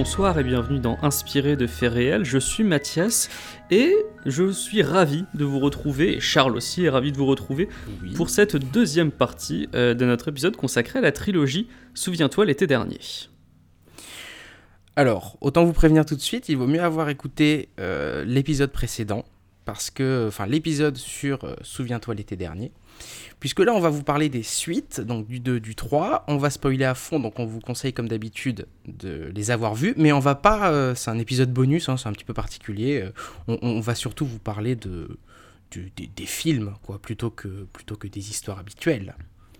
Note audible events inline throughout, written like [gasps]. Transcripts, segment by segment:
bonsoir et bienvenue dans Inspiré de faits réels. Je suis Mathias et je suis ravi de vous retrouver, et Charles aussi est ravi de vous retrouver, pour cette deuxième partie euh, de notre épisode consacré à la trilogie Souviens-toi l'été dernier. Alors, autant vous prévenir tout de suite, il vaut mieux avoir écouté euh, l'épisode précédent, parce que, enfin, l'épisode sur euh, Souviens-toi l'été dernier, puisque là, on va vous parler des suites, donc du 2, du 3. On va spoiler à fond, donc on vous conseille, comme d'habitude, de les avoir vus, mais on va pas. euh, c'est un épisode bonus, hein, c'est un petit peu particulier. euh, on, on va surtout vous parler de. des, des films, quoi, plutôt que, plutôt que des histoires habituelles.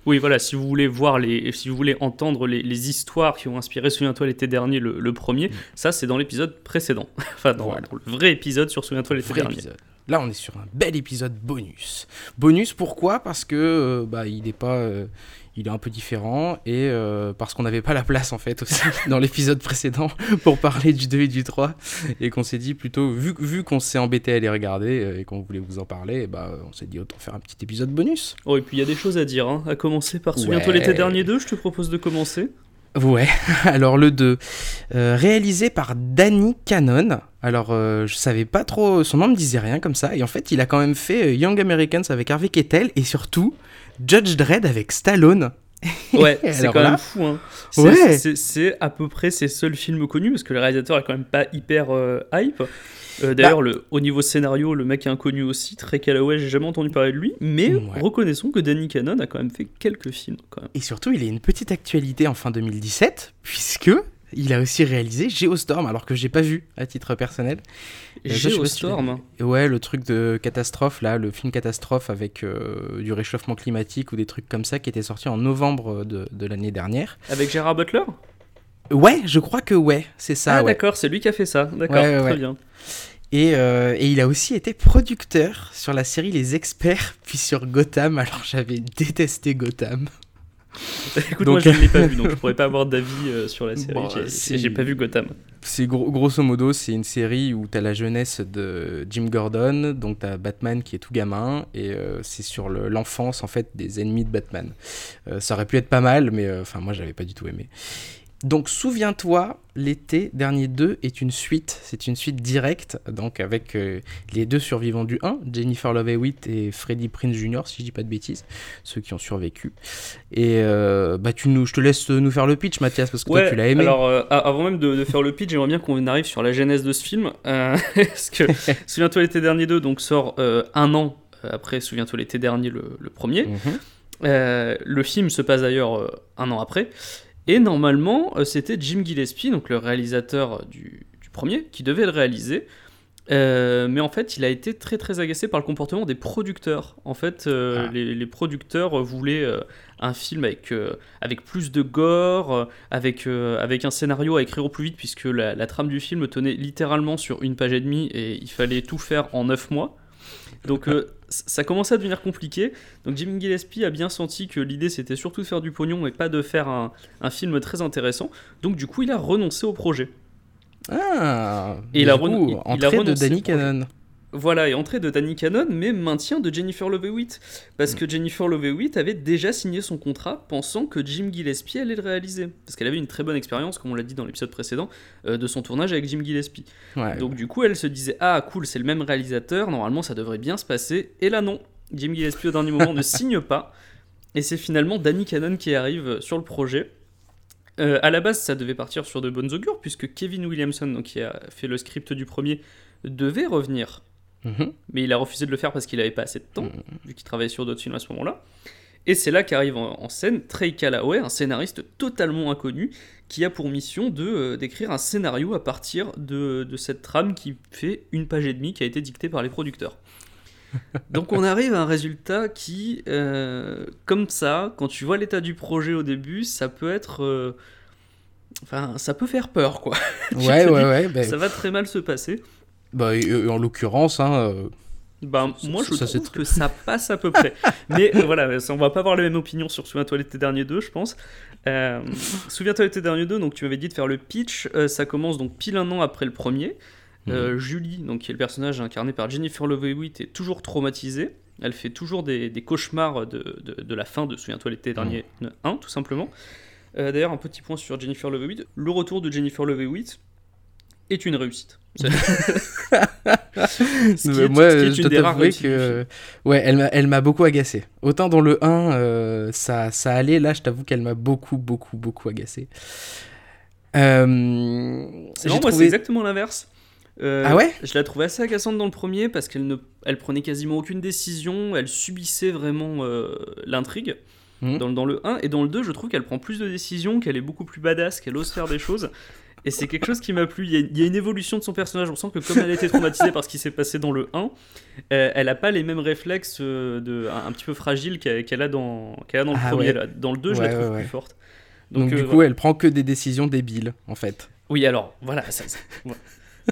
Oui, voilà, si vous voulez voir les, si vous voulez entendre les, les histoires qui ont inspiré Souviens-toi l'été dernier, le, le premier, ça c'est dans l'épisode précédent. [laughs] enfin, dans, Voilà. dans le vrai épisode sur Souviens-toi l'été dernier. épisode. Là, on est sur un bel épisode bonus. Bonus, pourquoi? Parce que euh, bah, il est pas, euh, il est un peu différent et euh, parce qu'on n'avait pas la place en fait aussi [laughs] dans l'épisode précédent pour parler du 2 et du 3 et qu'on s'est dit plutôt vu, vu qu'on s'est embêté à les regarder et qu'on voulait vous en parler, bah, on s'est dit autant faire un petit épisode bonus. Oh, et puis il y a des choses à dire, hein. à commencer par Souviens-toi Ouais. l'été dernier 2, je te propose de commencer. Ouais, [laughs] alors le 2, euh, réalisé par Danny Cannon. Alors euh, je savais pas trop, son nom me disait rien comme ça, et en fait il a quand même fait euh, Young Americans avec Harvey Keitel et surtout Judge Dredd avec Stallone. [laughs] Ouais, c'est quand là- même fou. Hein. C'est, Ouais. c'est- c'est à peu près ses seuls films connus parce que le réalisateur est quand même pas hyper euh, hype. Euh, D'ailleurs, Bah. au niveau scénario, le mec est inconnu aussi. Trey Calloway, j'ai jamais entendu parler de lui. Mais Ouais. reconnaissons que Danny Cannon a quand même fait quelques films. Quand même. Et surtout il a une petite actualité en fin 2017, puisque il a aussi réalisé Geostorm, alors que j'ai pas vu à titre personnel. Euh, si Geostorm. vu. Ouais, le truc de catastrophe, là, le film catastrophe avec euh, du réchauffement climatique ou des trucs comme ça qui était sorti en novembre de, de l'année dernière. Avec Gérard Butler? Ouais, je crois que ouais, c'est ça. Ah, ouais. d'accord, c'est lui qui a fait ça. D'accord, Ouais, ouais, très bien. Et, euh, et il a aussi été producteur sur la série Les Experts, [laughs] puis sur Gotham. Alors j'avais détesté Gotham. Écoute, Donc- moi je ne l'ai pas vu, donc je pourrais pas avoir d'avis euh, sur la série. Bon, J'ai- pas vu Gotham. C'est gros- grosso modo, c'est une série où t'as la jeunesse de Jim Gordon, donc t'as Batman qui est tout gamin, et euh, c'est sur le- l'enfance en fait des ennemis de Batman. Euh, ça aurait pu être pas mal, mais euh, enfin moi j'avais pas du tout aimé. Donc souviens-toi, l'été dernier 2 est une suite, c'est une suite directe, donc avec euh, les deux survivants du 1, Jennifer Love Hewitt et Freddie Prinze Jr., si je dis pas de bêtises, ceux qui ont survécu. Et euh, bah tu nous, je te laisse nous faire le pitch, Mathias, parce que toi tu l'as aimé. Alors, euh, avant même de, de faire le pitch, j'aimerais bien qu'on arrive sur la genèse de ce film. [laughs] parce que [laughs] Souviens-toi l'été dernier 2 donc, sort un an après Souviens-toi l'été dernier, le, le premier. Mhm. Le film se passe d'ailleurs un an après. Et normalement, euh, c'était Jim Gillespie, donc le réalisateur du, du premier, qui devait le réaliser. Euh, mais en fait, il a été très très agacé par le comportement des producteurs. En fait, euh, Ah. les, les producteurs voulaient euh, un film avec, avec plus de gore, avec, avec un scénario à écrire au plus vite, puisque la, la trame du film tenait littéralement sur une page et demie et il fallait tout faire en neuf mois. Donc euh, ça commençait à devenir compliqué. Donc Jim Gillespie a bien senti que l'idée c'était surtout de faire du pognon et pas de faire un, un film très intéressant. Donc du coup il a renoncé au projet. Ah, Et il a coup, il- a de Danny. Cannon. Voilà, et entrée de Danny Cannon, mais maintien de Jennifer Love Hewitt. Parce que Jennifer Love Hewitt avait déjà signé son contrat pensant que Jim Gillespie allait le réaliser. Parce qu'elle avait une très bonne expérience, comme on l'a dit dans l'épisode précédent, euh, de son tournage avec Jim Gillespie. Ouais. Donc du coup, elle se disait ah cool, c'est le même réalisateur, normalement ça devrait bien se passer. Et là non, Jim Gillespie au dernier moment ne [laughs] signe pas. Et c'est finalement Danny Cannon qui arrive sur le projet. Euh, à la base, ça devait partir sur de bonnes augures puisque Kevin Williamson, donc qui a fait le script du premier, devait revenir, Mhm. mais il a refusé de le faire parce qu'il n'avait pas assez de temps, Mhm. vu qu'il travaillait sur d'autres films à ce moment-là. Et c'est là qu'arrive en, scène Trey Calloway, un scénariste totalement inconnu, qui a pour mission de euh, d'écrire un scénario à partir de, de cette trame qui fait une page et demie qui a été dictée par les producteurs. [laughs] Donc on arrive à un résultat qui, euh, comme ça, quand tu vois l'état du projet au début, ça peut être... euh, Enfin, ça peut faire peur, quoi. [laughs] Ouais, ouais, dis, ouais. ben, Ça va très mal se passer. Bah, et- et en l'occurrence, hein, euh, Ben, Ça- moi, je ça, trouve que ça passe à peu près. [laughs] Mais euh, voilà, on va pas avoir la même opinion sur Souviens-toi l'été dernier 2, je pense. Euh, Souviens-toi l'été dernier 2, donc tu m'avais dit de faire le pitch. euh, ça commence donc pile un an après le premier. Euh, Julie, donc, qui est le personnage incarné par Jennifer Love Hewitt, est toujours traumatisée. Elle fait toujours des, des cauchemars de, de- de la fin de Souviens-toi l'été dernier 1, tout simplement. D'ailleurs, un petit point sur Jennifer Love Hewitt. Le retour de Jennifer Love Hewitt est une réussite. [laughs] Est- Moi, je dois t'avouer que ouais, elle m'a, elle m'a beaucoup agacé. Autant dans le 1, euh, ça, ça allait. Là, je t'avoue qu'elle m'a beaucoup, beaucoup, beaucoup agacé. Euh, marrant, moi, c'est exactement l'inverse. Euh, Ah ouais? Je la trouvais assez agaçante dans le premier parce qu'elle ne, elle prenait quasiment aucune décision, elle subissait vraiment l'intrigue Mhm. dans, dans le 1 et dans le 2 je trouve qu'elle prend plus de décisions, qu'elle est beaucoup plus badass, qu'elle ose faire des choses et c'est quelque chose qui m'a plu. Il y, a, il y a une évolution de son personnage, on sent que comme elle a été traumatisée par ce qui s'est passé dans le 1, euh, elle a pas les mêmes réflexes euh, de, un, un petit peu fragiles qu'elle a dans, qu'elle a dans le Ah premier. ouais. Dans le 2 je la trouve ouais, plus forte. Donc, euh, du coup, elle prend que des décisions débiles, en fait. oui, alors, voilà. ça- ça-.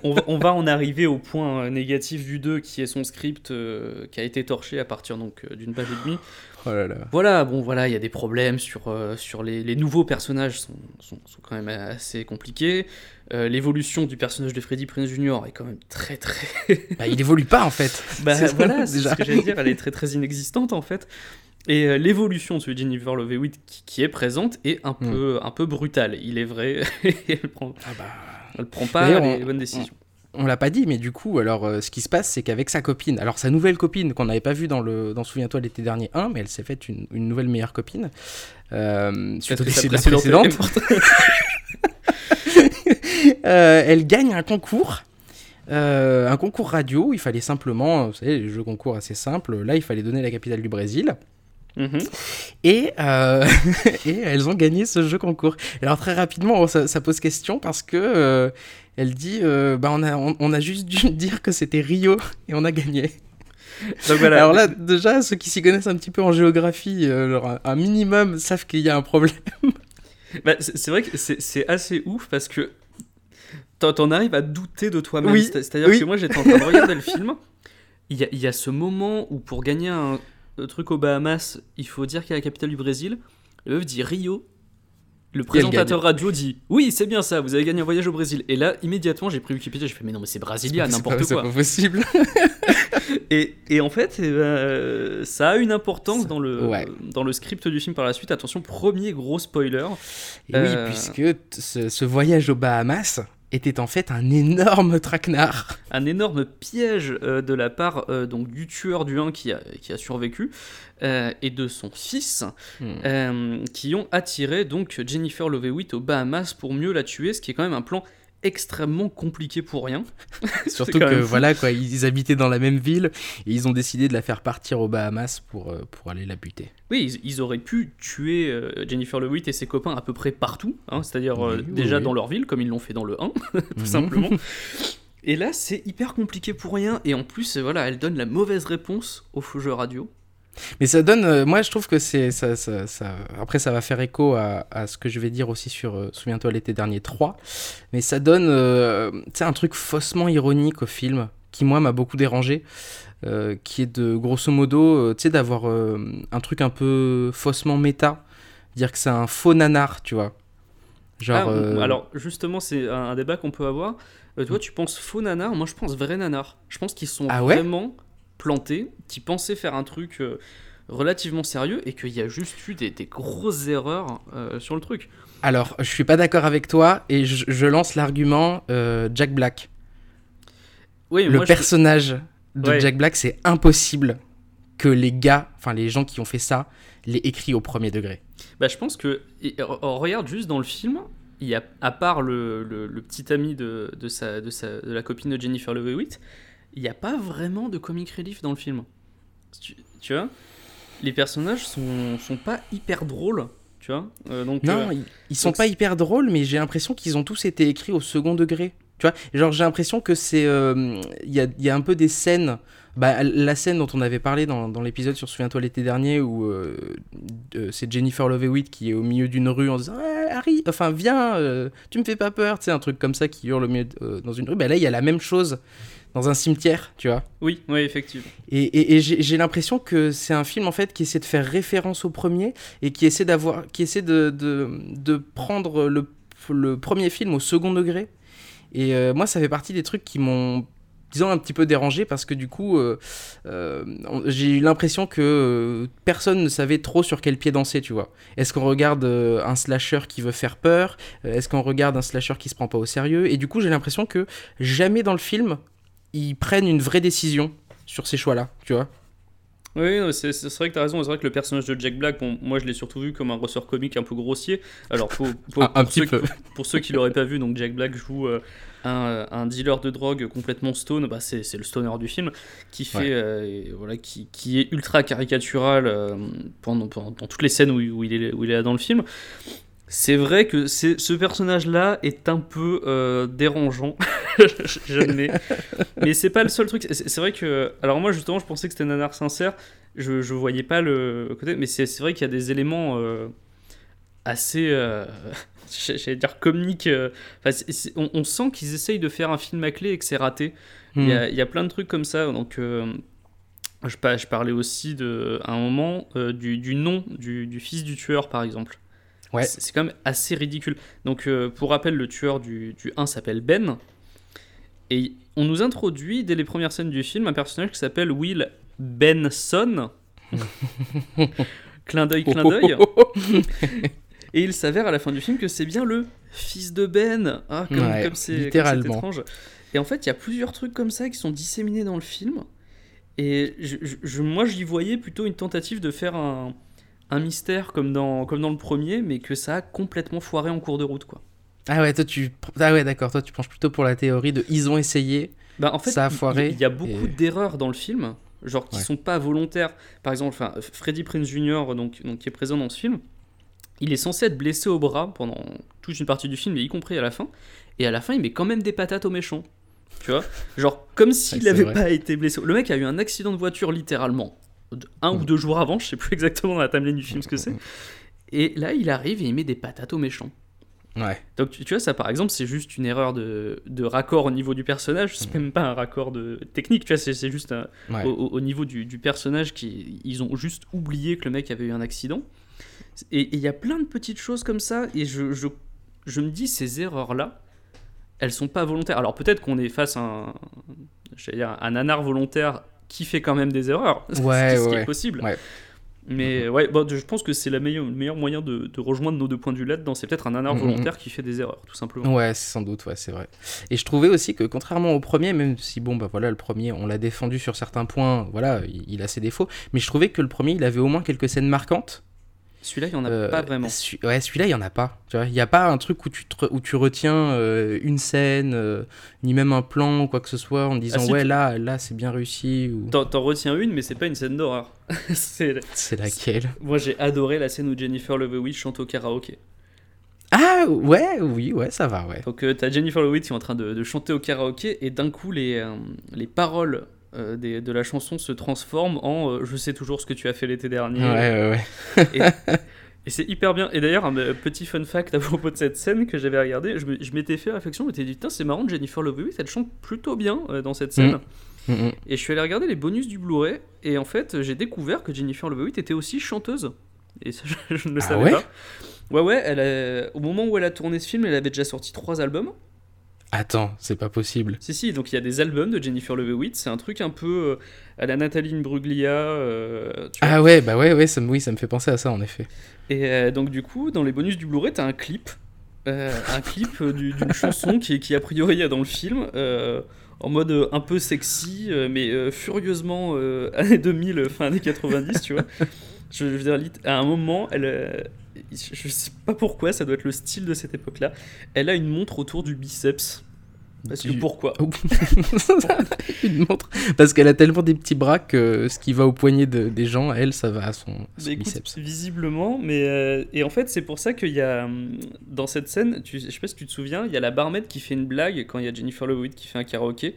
On, va, on va en arriver au point euh, négatif du 2, qui est son script euh, qui a été torché à partir donc euh, d'une page et demie. Oh là là. Voilà, bon, voilà, il y a des problèmes sur, euh, sur les, les nouveaux personnages, sont, sont, sont quand même assez compliqués. Euh, L'évolution du personnage de Freddy Prinze Jr. est quand même très très. [laughs] Bah, il évolue pas, en fait. bah voilà, c'est déjà. ce que j'allais dire, elle est très très inexistante en fait. Et l'évolution de de Jennifer Love qui, qui est présente est un Mm. peu, un peu brutale, il est vrai. [laughs] elle, prend, Ah bah. Elle prend pas les on- bonnes décisions. On l'a pas dit, mais du coup, alors, euh, ce qui se passe, c'est qu'avec sa copine, alors sa nouvelle copine qu'on n'avait pas vue dans le, dans Souviens-toi l'été dernier 1, mais elle s'est faite une, une nouvelle meilleure copine euh, suite au décès de la précédente. [laughs] [laughs] Euh, elle gagne un concours. euh, un concours radio, il fallait simplement, vous savez, les jeux concours assez simples, là il fallait donner la capitale du Brésil, Mhm. et, euh, [laughs] et elles ont gagné ce jeu concours. Alors très rapidement, ça, ça pose question parce que euh, elle dit, euh, bah, on, a, on, on a juste dû [laughs] dire que c'était Rio et on a gagné. Donc voilà. Alors là, déjà, ceux qui s'y connaissent un petit peu en géographie, euh, genre un- minimum, savent qu'il y a un problème. [laughs] Bah, c'est vrai que c'est assez ouf parce que t'en arrives à douter de toi-même. Oui, C'est- C'est-à-dire oui. que moi j'étais en train de regarder le film. Il y, a, il y a ce moment où pour gagner un, un truc aux Bahamas, il faut dire qu'il y a la capitale du Brésil. Le meuf dit Rio. Le présentateur radio dit Oui, c'est bien ça, vous avez gagné un voyage au Brésil. Et là, immédiatement, j'ai pris Wikipédia, j'ai fait Mais non, mais c'est Brasilia, n'importe pas- C'est quoi. pas possible. [laughs] Et, et en fait, eh ben, ça a une importance Ça- dans le, ouais. dans le script du film par la suite. Attention, premier gros spoiler. Et oui, Euh. puisque ce, ce voyage aux Bahamas était en fait un énorme traquenard. un énorme piège euh, de la part euh, donc du tueur du 1 qui a, qui a survécu euh, et de son fils Hmm. qui ont attiré donc Jennifer Love Hewitt aux Bahamas pour mieux la tuer, ce qui est quand même un plan extrêmement compliqué pour rien. [laughs] Surtout que voilà quoi, ils habitaient dans la même ville et ils ont décidé de la faire partir aux Bahamas pour, euh, pour aller la buter. Oui, ils, ils auraient pu tuer euh, Jennifer Love Hewitt et ses copains à peu près partout, hein, c'est-à-dire euh, Oui, déjà oui. dans leur ville comme ils l'ont fait dans le 1, [laughs] tout Mhm. simplement. Et là, c'est hyper compliqué pour rien et en plus, voilà, elle donne la mauvaise réponse au faux jeu radio. Mais ça donne, euh, moi je trouve que c'est ça, ça, ça- Après ça va faire écho à, à ce que je vais dire aussi sur euh, Souviens-toi l'été dernier 3, mais ça donne euh, tu sais, un truc faussement ironique au film qui moi m'a beaucoup dérangé, euh, qui est de grosso modo, tu sais, d'avoir un truc un peu faussement méta, dire que c'est un faux nanar, tu vois. Genre, Ah, Alors, justement, c'est un, un débat qu'on peut avoir. Toi, tu penses faux nanar? Moi, je pense vrai nanar. Je pense qu'ils sont Ah ouais? vraiment plantés, qui pensaient faire un truc euh, relativement sérieux et qu'il y a juste eu des, des grosses erreurs euh, sur le truc. alors je suis pas d'accord avec toi et je, je lance l'argument euh, Jack Black. Oui, le moi, je- personnage de Ouais. Jack Black, c'est impossible que les gars, enfin les gens qui ont fait ça, l'aient écrit au premier degré. bah, je pense que. et, euh, on regarde juste dans le film, il y a, à part le, le- le petit ami de, de, sa, de, sa, de la copine de Jennifer Love Hewitt, il n'y a pas vraiment de comic relief dans le film. Tu, tu vois? Les personnages sont, sont pas hyper drôles, tu vois? Euh, donc, Non, euh, ils, ils sont donc pas hyper drôles, mais j'ai l'impression qu'ils ont tous été écrits au second degré. Tu vois, genre j'ai l'impression que c'est, euh, il y, a, il y a un peu des scènes. Bah, la scène dont on avait parlé dans, dans l'épisode sur Souviens-toi l'été dernier où euh, c'est Jennifer Love Hewitt qui est au milieu d'une rue en disant Ah, Harry, enfin viens, euh, tu me fais pas peur, tu sais un truc comme ça qui hurle au milieu dans une rue. Bah là il y a la même chose dans un cimetière, tu vois. Oui, oui, effectivement. Et, et- et j'ai l'impression que c'est un film en fait qui essaie de faire référence au premier et qui essaie d'avoir, qui essaie de, de, de prendre le, le premier film au second degré. Et euh, moi, ça fait partie des trucs qui m'ont disons, un petit peu dérangé parce que du coup, euh, euh, j'ai eu l'impression que personne ne savait trop sur quel pied danser, tu vois. Est-ce qu'on regarde un slasher qui veut faire peur? Est-ce qu'on regarde un slasher qui se prend pas au sérieux? Et du coup, j'ai l'impression que jamais dans le film, ils prennent une vraie décision sur ces choix-là, tu vois. Oui, c'est vrai que tu as raison. C'est vrai que le personnage de Jack Black, moi je l'ai surtout vu comme un ressort comique un peu grossier. Alors, pour, [laughs] un, petit ceux, peu. pour ceux qui l'auraient pas vu, donc Jack Black joue un, dealer de drogue complètement stone, bah c'est le stoner du film, qui, fait, euh, voilà, qui, qui, est ultra caricatural euh, pendant, pendant, dans toutes les scènes où, où, il est, où il est là dans le film. C'est vrai que ce personnage-là est un peu euh, dérangeant, [laughs] j'admets. Mais c'est pas le seul truc. C'est vrai que. Alors, moi, justement, je pensais que c'était un nanar sincère. Je, je voyais pas le côté. Mais c'est vrai qu'il y a des éléments assez [laughs] j'allais dire comique. Euh, on, sent qu'ils essayent de faire un film à clé et que c'est raté. Il, y a, hmm. plein de trucs comme ça. Donc, euh, je, je, parlais aussi de, à un moment euh, du, nom du, fils du tueur, par exemple. Ouais. C'est quand même assez ridicule. Donc, pour rappel, le tueur du, du 1 s'appelle Ben. Et on nous introduit, dès les premières scènes du film, un personnage qui s'appelle Will Benson. [laughs] clin d'œil, clin d'œil. [laughs] Et il s'avère à la fin du film que c'est bien le fils de Ben. Ah, comme c'est étrange. Et en fait, il y a plusieurs trucs comme ça qui sont disséminés dans le film. Et je, moi, j'y voyais plutôt une tentative de faire un, un, mystère comme dans, comme dans le premier, mais que ça a complètement foiré en cours de route, quoi. Ah ouais, toi tu, ah ouais, d'accord. Toi, tu penches plutôt pour la théorie de ils ont essayé. Bah en fait, ça a foiré. Il y, a beaucoup d'erreurs dans le film, genre qui sont pas volontaires. Par exemple, enfin, Freddie Prince Jr. Donc, donc qui est présent dans ce film il est censé être blessé au bras pendant toute une partie du film, y compris à la fin. Et à la fin, il met quand même des patates aux méchants. Tu vois? Genre, comme s'il n'avait pas été blessé. Le mec a eu un accident de voiture littéralement un ou mm. deux jours avant, je sais plus [laughs] exactement dans la timeline du film ce que c'est. Et là, il arrive et il met des patates aux méchants. Ouais. Donc tu, vois, ça par exemple, c'est juste une erreur de, de, raccord au niveau du personnage, c'est mm. même pas un raccord de technique, tu vois, c'est juste au, niveau du, du, personnage qui ils ont juste oublié que le mec avait eu un accident. Et il y a plein de petites choses comme ça, et je, je, je me dis, ces erreurs-là, elles sont pas volontaires. Alors peut-être qu'on est face à un, dire, un nanar volontaire qui fait quand même des erreurs, [laughs] ouais, ce qui est possible. Ouais. Mais mm-hmm. ouais, bon, je pense que c'est le meilleur, moyen de, de, rejoindre nos deux points de vue là-dedans. C'est peut-être un nanar mm-hmm. volontaire qui fait des erreurs, tout simplement. Ouais, sans doute, ouais, c'est vrai. Et je trouvais aussi que contrairement au premier, même si bon, bah voilà, le premier, on l'a défendu sur certains points, voilà, il, il, a ses défauts, mais je trouvais que le premier, il avait au moins quelques scènes marquantes. Celui-là, il n'y en a euh, pas vraiment. ouais, celui-là, il n'y en a pas. Il n'y a pas un truc où tu, où tu retiens euh, une scène, euh, ni même un plan ou quoi que ce soit, en disant ah, ouais, là, là c'est bien réussi. Ou... T'en, retiens une, mais c'est pas une scène d'horreur. [laughs] c'est... laquelle? Moi, j'ai adoré la scène où Jennifer Love Hewitt chante au karaoké. Ah ouais, oui, ouais, ça va, ouais. Donc t'as Jennifer Hewitt qui est en train de, de, chanter au karaoké et d'un coup les, les paroles euh, de la chanson se transforme en euh, Je sais toujours ce que tu as fait l'été dernier. Ouais, ouais, ouais. [laughs] et, c'est hyper bien. Et d'ailleurs, un petit fun fact à [laughs] propos de cette scène que j'avais regardé, je, m'étais fait réflexion, je m'étais dit, c'est marrant, Jennifer Love Hewitt, elle chante plutôt bien euh, dans cette scène. Mm. Mm, mm. Et je suis allé regarder les bonus du Blu-ray, et en fait, j'ai découvert que Jennifer Love Hewitt était aussi chanteuse. Et ça, [laughs] je, ne le ah savais pas. Ouais, ouais, elle au moment où elle a tourné ce film, elle avait déjà sorti trois albums. Attends, c'est pas possible. Si, si, donc il y a des albums de Jennifer Love Hewitt, c'est un truc un peu euh, à la Nathalie Bruglia. Euh, ah ouais, bah ouais, ouais ça, oui, ça me fait penser à ça en effet. Et euh, donc du coup, dans les bonus du Blu-ray, t'as un clip, un clip d'une [laughs] chanson qui, qui a priori y a dans le film, en mode un peu sexy, mais furieusement [laughs] années 2000, fin années 90, tu vois. [laughs] Je veux dire, à un moment, elle je sais pas pourquoi, ça doit être le style de cette époque-là. Elle a une montre autour du biceps. Parce que pourquoi [laughs] Une montre. Parce qu'elle a tellement des petits bras que ce qui va au poignet de, des gens, elle, ça va à son, biceps. Visiblement, mais. Euh, et en fait, c'est pour ça qu'il y a. Hum, dans cette scène, tu, je sais pas si tu te souviens, il y a la barmaid qui fait une blague quand il y a Jennifer Love qui fait un karaoké.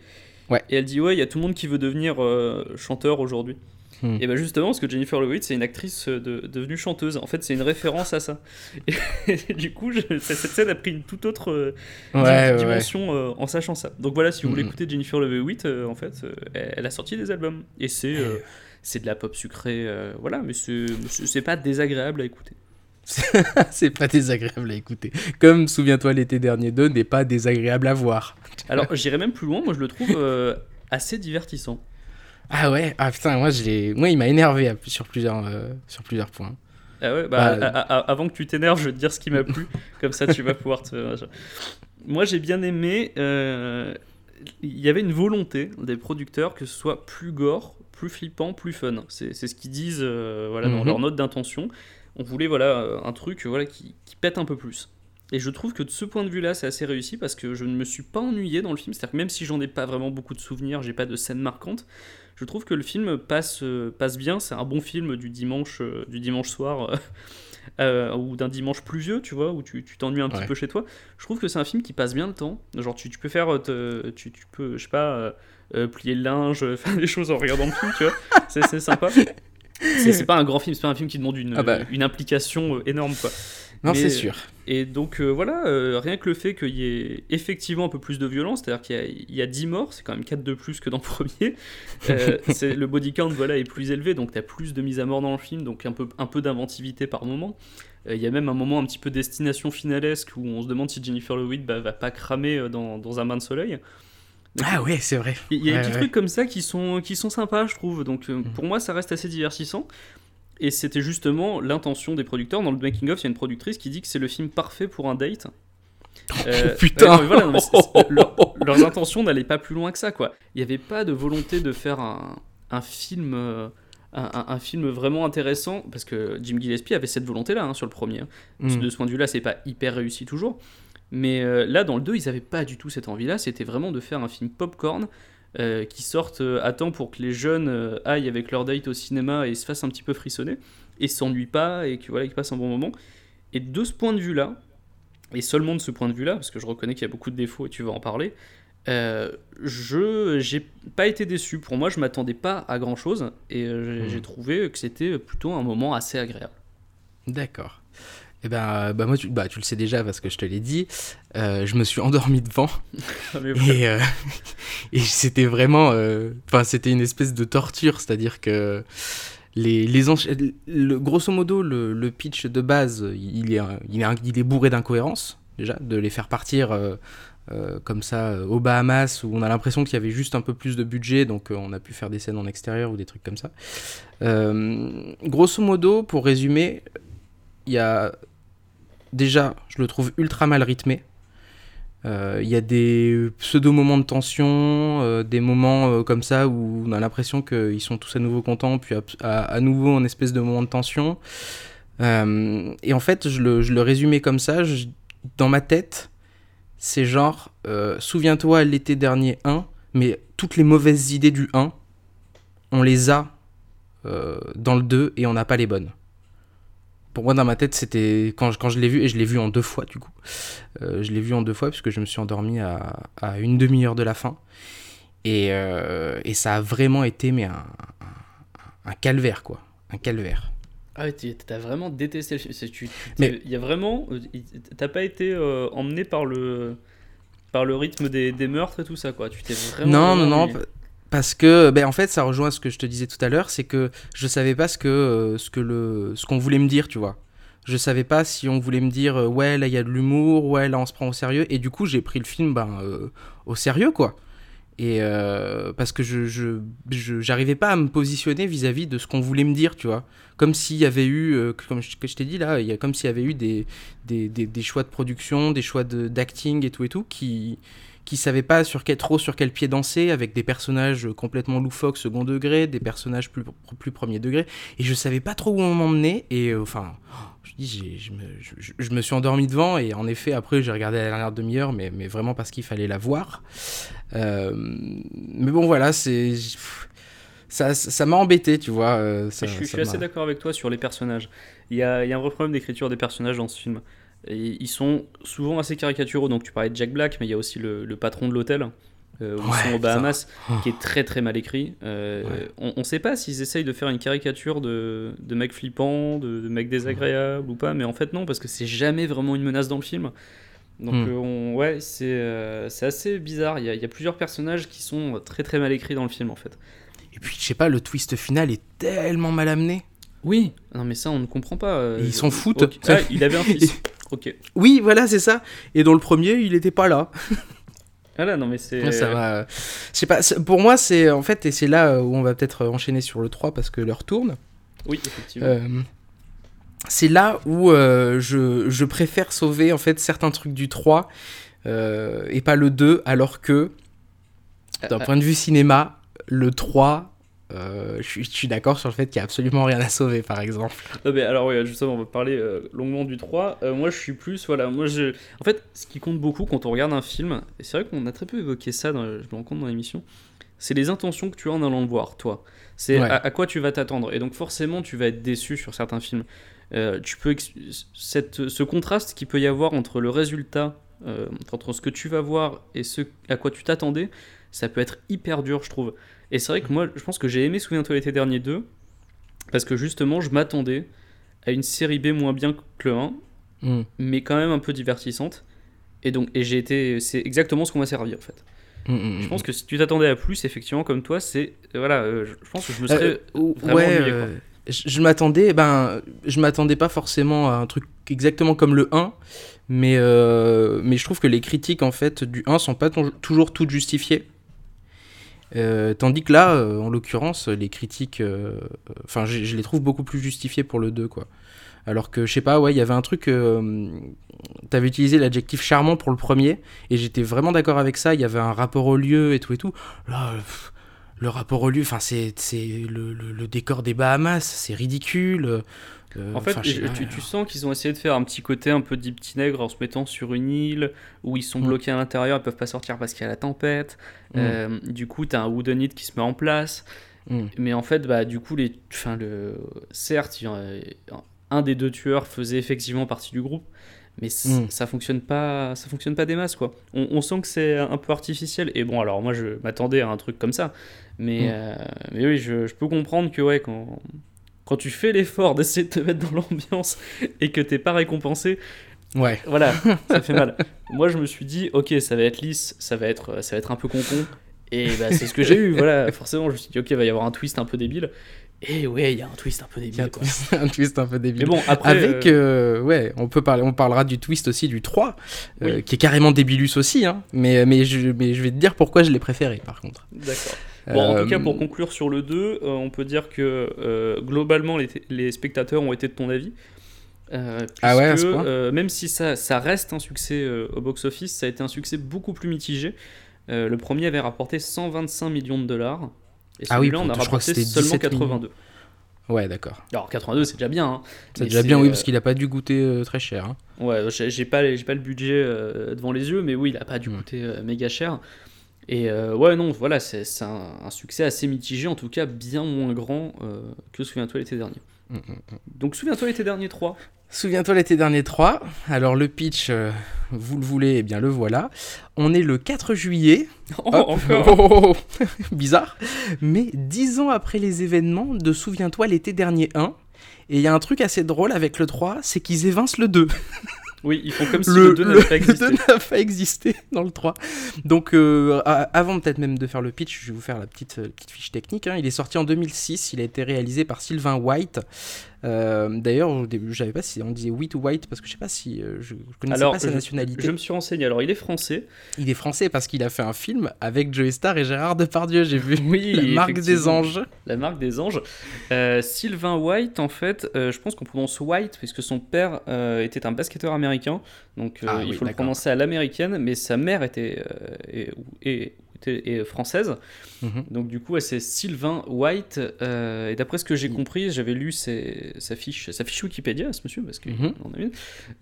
Ouais. Et elle dit Ouais, il y a tout le monde qui veut devenir euh, chanteur aujourd'hui. Hmm. Et bien justement, parce que Jennifer Love c'est une actrice euh, de, devenue chanteuse. En fait, c'est une référence à ça. [laughs] Et, du coup, cette scène a pris une toute autre euh, dimension euh, en sachant ça. Donc voilà, si vous voulez hmm. écouter Jennifer Love Hewitt, en fait, elle, a sorti des albums. Et c'est c'est de la pop sucrée, voilà, mais c'est pas désagréable à écouter. [laughs] c'est pas désagréable à écouter. Comme Souviens-toi l'été dernier 2 n'est pas désagréable à voir. Alors j'irais même plus loin, moi je le trouve assez divertissant. Ah ouais, ah putain, moi, je moi il m'a énervé sur plusieurs, sur plusieurs points. Ah ouais, bah, bah avant que tu t'énerves, je vais te dire ce qui m'a plu. [laughs] Comme ça, tu vas pouvoir te. Moi, j'ai bien aimé. Euh, il y avait une volonté des producteurs que ce soit plus gore, plus flippant, plus fun. C'est ce qu'ils disent euh, voilà, dans mhm. leur note d'intention. On voulait voilà, euh, un truc voilà, qui, qui, pète un peu plus. Et je trouve que de ce point de vue-là, c'est assez réussi parce que je ne me suis pas ennuyé dans le film. C'est-à-dire que même si j'en ai pas vraiment beaucoup de souvenirs, j'ai pas de scènes marquantes, je trouve que le film passe, passe bien. C'est un bon film du dimanche, du dimanche soir [laughs] euh, ou d'un dimanche pluvieux, tu vois, où tu t'ennuies un petit peu chez toi. Je trouve que c'est un film qui passe bien le temps. Genre, tu, tu peux faire, euh, tu, tu, peux, je sais pas, euh, plier le linge, [laughs] faire des choses en regardant le film, tu vois. C'est sympa. [laughs] C'est pas un grand film, c'est pas un film qui demande une, ah bah. une implication énorme, quoi. Non, c'est sûr. Et donc euh, voilà, euh, rien que le fait qu'il y ait effectivement un peu plus de violence, c'est-à-dire qu'il y, a 10 morts, c'est quand même 4 de plus que dans le premier. Euh, [laughs] le body count voilà, est plus élevé, donc tu as plus de mise à mort dans le film, donc un peu, un peu d'inventivité par moment. Il y a même un moment un petit peu destination finalesque où on se demande si Jennifer Lewis bah, va pas cramer dans, dans, un bain de soleil. ah ouais, c'est vrai. Il y a des petits trucs comme ça qui sont, qui sont sympas, je trouve. Donc mhm. pour moi, ça reste assez divertissant. Et c'était justement l'intention des producteurs. Dans le making-of, il y a une productrice qui dit que c'est le film parfait pour un date. Euh, putain [laughs] Leurs intentions n'allaient pas plus loin que ça, quoi. Il n'y avait pas de volonté de faire un, un film... Euh, un, film vraiment intéressant parce que Jim Gillespie avait cette volonté là hein, sur le premier. Hein. Mm. De ce point de vue-là, c'est pas hyper réussi toujours, mais euh, là dans le 2, ils avaient pas du tout cette envie-là. C'était vraiment de faire un film popcorn euh, qui sortent euh, à temps pour que les jeunes euh, aillent avec leur date au cinéma et se fassent un petit peu frissonner et s'ennuient pas et que voilà qu'ils passent un bon moment. Et de ce point de vue-là, et seulement de ce point de vue-là, parce que je reconnais qu'il y a beaucoup de défauts et tu vas en parler, je j'ai pas été déçu. Pour moi, je m'attendais pas à grand chose et j'ai mmh. trouvé que c'était plutôt un moment assez agréable. D'accord. Eh ben, euh, bah moi, tu, bah, tu le sais déjà parce que je te l'ai dit. Euh, je me suis [laughs] endormi devant. Ah, et, euh, [laughs] et c'était vraiment. Enfin, c'était une espèce de torture. C'est-à-dire que. Les, les le, grosso modo, le, le, pitch de base, il est, il est, il est bourré d'incohérences, déjà, de les faire partir comme ça aux Bahamas, où on a l'impression qu'il y avait juste un peu plus de budget, donc on a pu faire des scènes en extérieur ou des trucs comme ça. grosso modo, pour résumer, il y a déjà, je le trouve ultra mal rythmé. Euh, il y a des pseudo-moments de tension, euh, des moments euh, comme ça où on a l'impression qu'ils sont tous à nouveau contents, puis à, nouveau en espèce de moment de tension. et en fait, je le résumais comme ça, dans ma tête, c'est genre, souviens-toi l'été dernier 1, mais toutes les mauvaises idées du 1, on les a dans le 2 et on n'a pas les bonnes pour moi dans ma tête c'était quand, quand je l'ai vu et je l'ai vu en deux fois du coup euh, je l'ai vu en deux fois puisque je me suis endormi à, à une demi-heure de la fin et, euh, et, ça a vraiment été mais un, un, calvaire quoi un calvaire ah ouais, t'as vraiment détesté le film. Tu, mais il y a vraiment, euh, t'as pas été emmené par le par le rythme des, des, meurtres et tout ça quoi. Tu t'es vraiment. Non non non. Parce que, ben, en fait, ça rejoint ce que je te disais tout à l'heure, c'est que je savais pas ce que, euh, ce que le, ce qu'on voulait me dire, tu vois. Je savais pas si on voulait me dire, euh, ouais, là, il y a de l'humour, ouais, là, on se prend au sérieux. Et du coup, j'ai pris le film, ben, euh, au sérieux, quoi. Et parce que je, j'arrivais pas à me positionner vis-à-vis de ce qu'on voulait me dire, tu vois. Comme s'il y avait eu, comme je, t'ai dit là, comme s'il y avait eu des, des, des, choix de production, des choix de, d'acting et tout et tout qui qui savait pas sur quel, trop sur quel pied danser, avec des personnages complètement loufoques second degré, des personnages plus, plus premier degré, et je savais pas trop où on m'emmenait, et euh, enfin, je, dis, je, me, je, me, suis endormi devant, et en effet, après, j'ai regardé la dernière demi-heure, mais, mais vraiment parce qu'il fallait la voir. Euh, mais bon, voilà, c'est. Ça, ça m'a embêté, tu vois. Euh, je, suis assez d'accord avec toi sur les personnages. Il y a, y a, un vrai problème d'écriture des personnages dans ce film ils sont souvent assez caricaturaux. Donc tu parlais de Jack Black, mais il y a aussi le, patron de l'hôtel. Euh, où ils sont aux Bahamas, qui est très très mal écrit. Euh, on ne sait pas s'ils essayent de faire une caricature de, de mec flippant, de, de mec désagréable ou pas, mais en fait non, parce que c'est jamais vraiment une menace dans le film. Donc hmm. euh, ouais, c'est assez bizarre. Il y, a, il y, a, plusieurs personnages qui sont très très mal écrits dans le film en fait. Et puis je sais pas, le twist final est tellement mal amené. Oui, non mais ça on ne comprend pas. Ils s'en foutent. Ah, il avait un [laughs] fils. Oui, voilà, c'est ça. Et dans le premier, il n'était pas là. [laughs] Voilà, non mais c'est. Ça va. Je sais pas, pour moi, c'est en fait, et c'est là où on va peut-être enchaîner sur le 3 parce que l'heure tourne. Oui, effectivement. c'est là où je, je, préfère sauver en fait certains trucs du 3 et pas le 2, alors que d'un point de vue cinéma, le 3 euh, je, suis d'accord sur le fait qu'il n'y a absolument rien à sauver, par exemple. Non, mais alors, oui, justement, on va parler euh, longuement du 3. Euh, moi, je suis plus. Voilà, moi, je. En fait, ce qui compte beaucoup quand on regarde un film, et c'est vrai qu'on a très peu évoqué ça, dans, je me rends compte dans l'émission, c'est les intentions que tu as en allant le voir, toi. C'est à, quoi tu vas t'attendre. Et donc, forcément, tu vas être déçu sur certains films. tu peux. Cette, ce contraste qu'il peut y avoir entre le résultat, entre ce que tu vas voir et ce à quoi tu t'attendais, ça peut être hyper dur, je trouve. Et c'est vrai que moi, je pense que j'ai aimé Souviens-toi l'été dernier 2, parce que justement, je m'attendais à une série B moins bien que le 1, mm. mais quand même un peu divertissante. Et donc, et j'ai été, c'est exactement ce qu'on m'a servi en fait. Mm, mm, je pense que si tu t'attendais à plus, effectivement, comme toi, c'est voilà, euh, je pense que je me serais euh, vraiment ouais, euh, je, m'attendais, ben, je m'attendais pas forcément à un truc exactement comme le 1, mais mais je trouve que les critiques en fait du 1 sont pas toujours toutes justifiées. Euh, tandis que là, euh, en l'occurrence, les critiques, euh, enfin, je, les trouve beaucoup plus justifiées pour le 2, quoi. Alors que, je sais pas, ouais, il y avait un truc, t'avais utilisé l'adjectif charmant pour le premier, et j'étais vraiment d'accord avec ça, il y avait un rapport au lieu et tout et tout. Là, le rapport au lieu, enfin, c'est le, le, le, décor des Bahamas, c'est ridicule en fait, tu, sens qu'ils ont essayé de faire un petit côté un peu Deep Nègre en se mettant sur une île où ils sont mm. bloqués à l'intérieur, ils peuvent pas sortir parce qu'il y a la tempête. Mm. Euh, du coup, tu as un Woodenite qui se met en place. Mm. Mais en fait, bah, du coup, les, enfin, le, certes, un des deux tueurs faisait effectivement partie du groupe, mais ça fonctionne pas ça fonctionne pas des masses quoi on, sent que c'est un peu artificiel et bon alors moi je m'attendais à un truc comme ça mais, euh, mais oui je, je, peux comprendre que ouais quand quand tu fais l'effort d'essayer de te mettre dans l'ambiance et que t'es pas récompensé, ouais. voilà, [laughs] ça fait mal. Moi, je me suis dit, ok, ça va être lisse, ça va être, ça va être un peu con-con. Et bah, c'est ce que j'ai eu, [laughs] voilà. Forcément, je me suis dit, ok, il va y avoir un twist un peu débile. Et ouais, il y a un twist un peu débile. [laughs] Un, twist, un peu débile. Mais bon, après. Avec, euh, euh, ouais, on, peut parler, on parlera du twist aussi du 3, euh, qui est carrément débilus aussi. Hein. Mais, mais, je, mais je vais te dire pourquoi je l'ai préféré, par contre. D'accord. Bon, en tout cas, pour euh, conclure sur le 2, euh, on peut dire que euh, globalement, les, spectateurs ont été de ton avis. ah ouais, même si ça, ça, reste un succès au box-office, ça a été un succès beaucoup plus mitigé. le premier avait rapporté 125 millions de dollars. Et ah oui, on a rapporté seulement 82. Ouais, d'accord. Alors 82, c'est déjà bien. Hein. C'est déjà bien, oui, parce qu'il n'a pas dû goûter très cher. Hein. Ouais, j'ai pas, pas le budget devant les yeux, mais oui, il n'a pas dû goûter méga cher. Et euh, ouais, non, voilà, c'est un, succès assez mitigé, en tout cas bien moins grand euh, que Souviens-toi l'été dernier. Mm, mm, mm. Donc Souviens-toi l'été dernier 3. Souviens-toi l'été dernier 3. Alors le pitch, euh, vous le voulez, eh bien le voilà. On est le 4 juillet. [laughs] Oh, encore oh, [laughs] Bizarre. Mais dix ans après les événements de Souviens-toi l'été dernier 1. Et il y a un truc assez drôle avec le 3, c'est qu'ils évincent le 2. [laughs] Oui, ils font comme si le, 2 n'avait pas existé. Le 2 n'a pas existé dans le 3. Donc, euh, avant peut-être même de faire le pitch, je vais vous faire la petite, euh, petite fiche technique. Hein. Il est sorti en 2006, il a été réalisé par Sylvain White. Euh, d'ailleurs, je savais pas si on disait White ou White parce que je sais pas si euh, je, connaissais pas sa nationalité. Je me suis renseigné. Alors, il est français. Il est français parce qu'il a fait un film avec Joey Star et Gérard Depardieu. J'ai vu. [laughs] Oui, la marque des anges. La marque des anges. Euh, Sylvain White, en fait, je pense qu'on prononce White puisque son père était un basketteur américain. Donc, ah il faut le prononcer à l'américaine, mais sa mère était et, et française. Mhm. Donc du coup, c'est Sylvain White. Euh, et d'après ce que j'ai compris, j'avais lu sa, fiche, sa fiche Wikipédia, ce monsieur, parce qu'il mhm. en a une.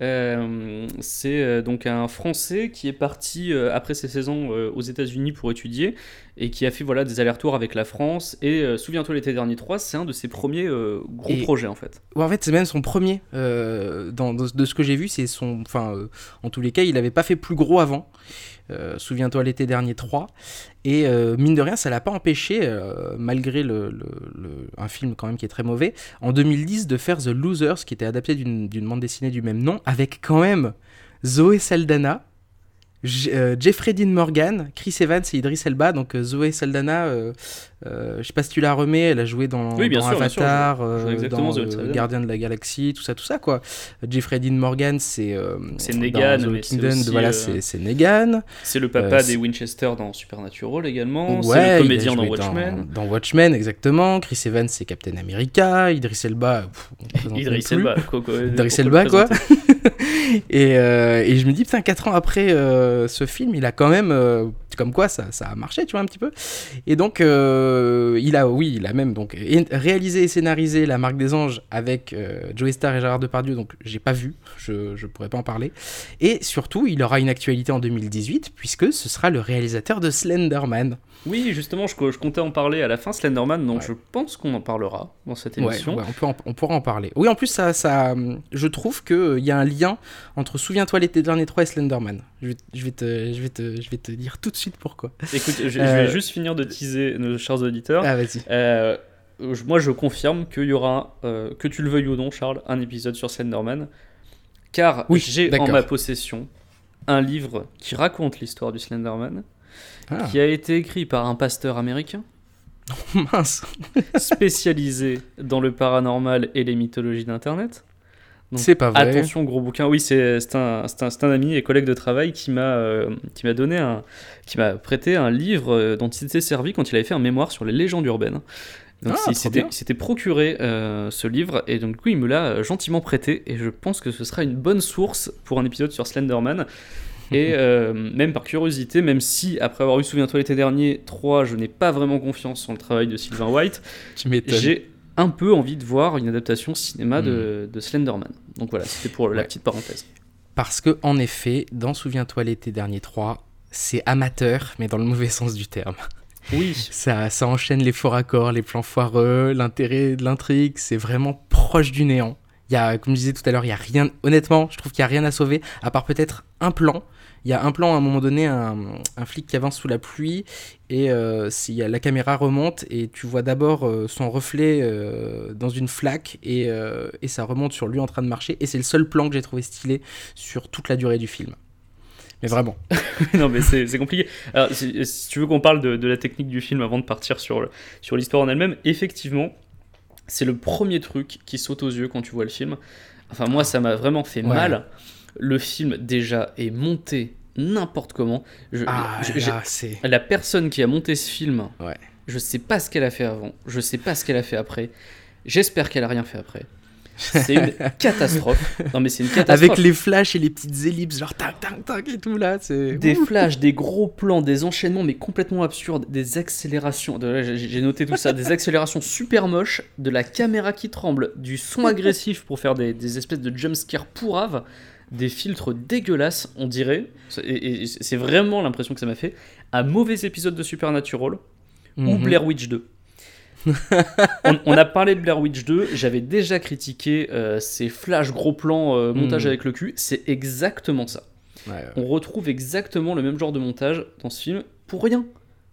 Euh, c'est euh, donc un Français qui est parti après ses saisons aux États-Unis pour étudier et qui a fait voilà des allers-retours avec la France. Et souviens-toi l'été dernier 3, c'est un de ses premiers gros projets en fait. en fait, c'est même son premier. Dans, de, ce que j'ai vu, c'est son. Enfin, en tous les cas, il n'avait pas fait plus gros avant. Euh, souviens-toi l'été dernier 3. Et euh, mine de rien, ça l'a pas empêché, euh, malgré le, un film quand même qui est très mauvais, en 2010 de faire The Losers, qui était adapté d'une bande dessinée du même nom, avec quand même Zoé Saldana, Jeffrey Dean Morgan, Chris Evans et Idris Elba. Donc Zoé Saldana, Euh, je sais pas si tu la remets, elle a joué dans, Oui, bien dans sûr, bien sûr, Avatar, euh, dans The euh. Gardien de la Galaxie, tout ça, tout ça quoi. Jeffrey Dean Morgan, c'est euh, C'est Negan, mais aussi, voilà, euh, c'est Negan. C'est le papa Euh, des Winchester dans Supernatural également. Ouais, c'est le comédien dans Watchmen. Dans, Watchmen, exactement. Chris Evans, c'est Captain America. Idris Elba, pff, Idris. Elba. quoi, quoi, Idris Elba, quoi. [laughs] [laughs] et, euh, et je me dis, putain, 4 ans après euh, ce film, il a quand même. euh, comme quoi, ça, ça a marché, tu vois, un petit peu. Et donc, il a, oui, il a même donc réalisé et scénarisé La Marque des Anges avec Joey Star et Gérard Depardieu, donc j'ai pas vu, je, je pourrais pas en parler. Et surtout, il aura une actualité en 2018, puisque ce sera le réalisateur de Slenderman. Oui, justement, je, je comptais en parler à la fin, Slenderman, donc Ouais. je pense qu'on en parlera dans cette Ouais, émission. ouais, on, peut en- on pourra en parler. Oui, en plus, ça, ça, je trouve qu'il y a un lien entre Souviens-toi l'été dernier 3 et Slenderman. Je vais, je, vais te, je, vais te, je vais te dire tout de suite pourquoi. Écoute, je, je Euh, vais juste finir de teaser nos chers auditeurs. Ah, vas-y. Euh, moi, je confirme qu'il y aura, euh, que tu le veuilles ou non, Charles, un épisode sur Slenderman. Car Oui, j'ai en ma possession un livre qui raconte l'histoire du Slenderman, Ah, qui a été écrit par un pasteur américain [laughs] mince. spécialisé dans le paranormal et les mythologies d'Internet. C'est pas vrai. Attention, gros bouquin. Oui, c'est un, un, un ami et collègue de travail qui m'a euh, qui m'a donné un, qui m'a prêté un livre euh, dont il s'était servi quand il avait fait un mémoire sur les légendes urbaines. Donc Ah, il s'était procuré euh, ce livre et donc du coup il me l'a euh, gentiment prêté et je pense que ce sera une bonne source pour un épisode sur Slenderman. [laughs] Et euh, même par curiosité, même si après avoir eu Souviens-toi l'été dernier 3, je n'ai pas vraiment confiance en le travail de Sylvain White, j'ai un peu envie de voir une adaptation cinéma de, de Slenderman. Donc voilà, c'était pour la Hmm. Petite parenthèse. Parce que, en effet, dans Souviens-toi l'été dernier 3, c'est amateur, mais dans le mauvais sens du terme. Oui, [laughs] Ça, ça enchaîne les faux raccords, les plans foireux, l'intérêt de l'intrigue, c'est vraiment proche du néant. Il y a, comme je disais tout à l'heure, il y a rien. Honnêtement, je trouve qu'il y a rien à sauver, à part peut-être un plan. Il y a un plan à un moment donné, un, flic qui avance sous la pluie et euh, a- la caméra remonte et tu vois d'abord euh, son reflet euh, dans une flaque et, et ça remonte sur lui en train de marcher et c'est le seul plan que j'ai trouvé stylé sur toute la durée du film. Mais vraiment. [laughs] non mais c'est compliqué. Alors, si, si tu veux qu'on parle de, la technique du film avant de partir sur l'histoire en elle-même, effectivement, c'est le premier truc qui saute aux yeux quand tu vois le film. Enfin moi ça m'a vraiment fait Ouais. mal. Le film déjà est monté n'importe comment. Je- Ah je- là, la personne qui a monté ce film, Ouais. je sais pas ce qu'elle a fait avant, je sais pas ce qu'elle a fait après. J'espère qu'elle a rien fait après. C'est une [laughs] catastrophe. Non mais c'est une catastrophe. Avec les flashs et les petites ellipses, genre tac tac tac et tout là, c'est. Des flashs, des gros plans, des enchaînements mais complètement absurdes, des accélérations, de- j'ai noté tout ça, des accélérations super moches, de la caméra qui tremble, du son agressif pour faire des, des espèces de jumpscares pourraves, des filtres dégueulasses, on dirait, et, et c'est vraiment l'impression que ça m'a fait, un mauvais épisode de Supernatural ou Mhm. Blair Witch 2. [laughs] on, on a parlé de Blair Witch 2, j'avais déjà critiqué euh, ces flash gros plans euh, montage Mhm. avec le cul, c'est exactement ça Ouais, ouais. on retrouve exactement le même genre de montage dans ce film pour rien.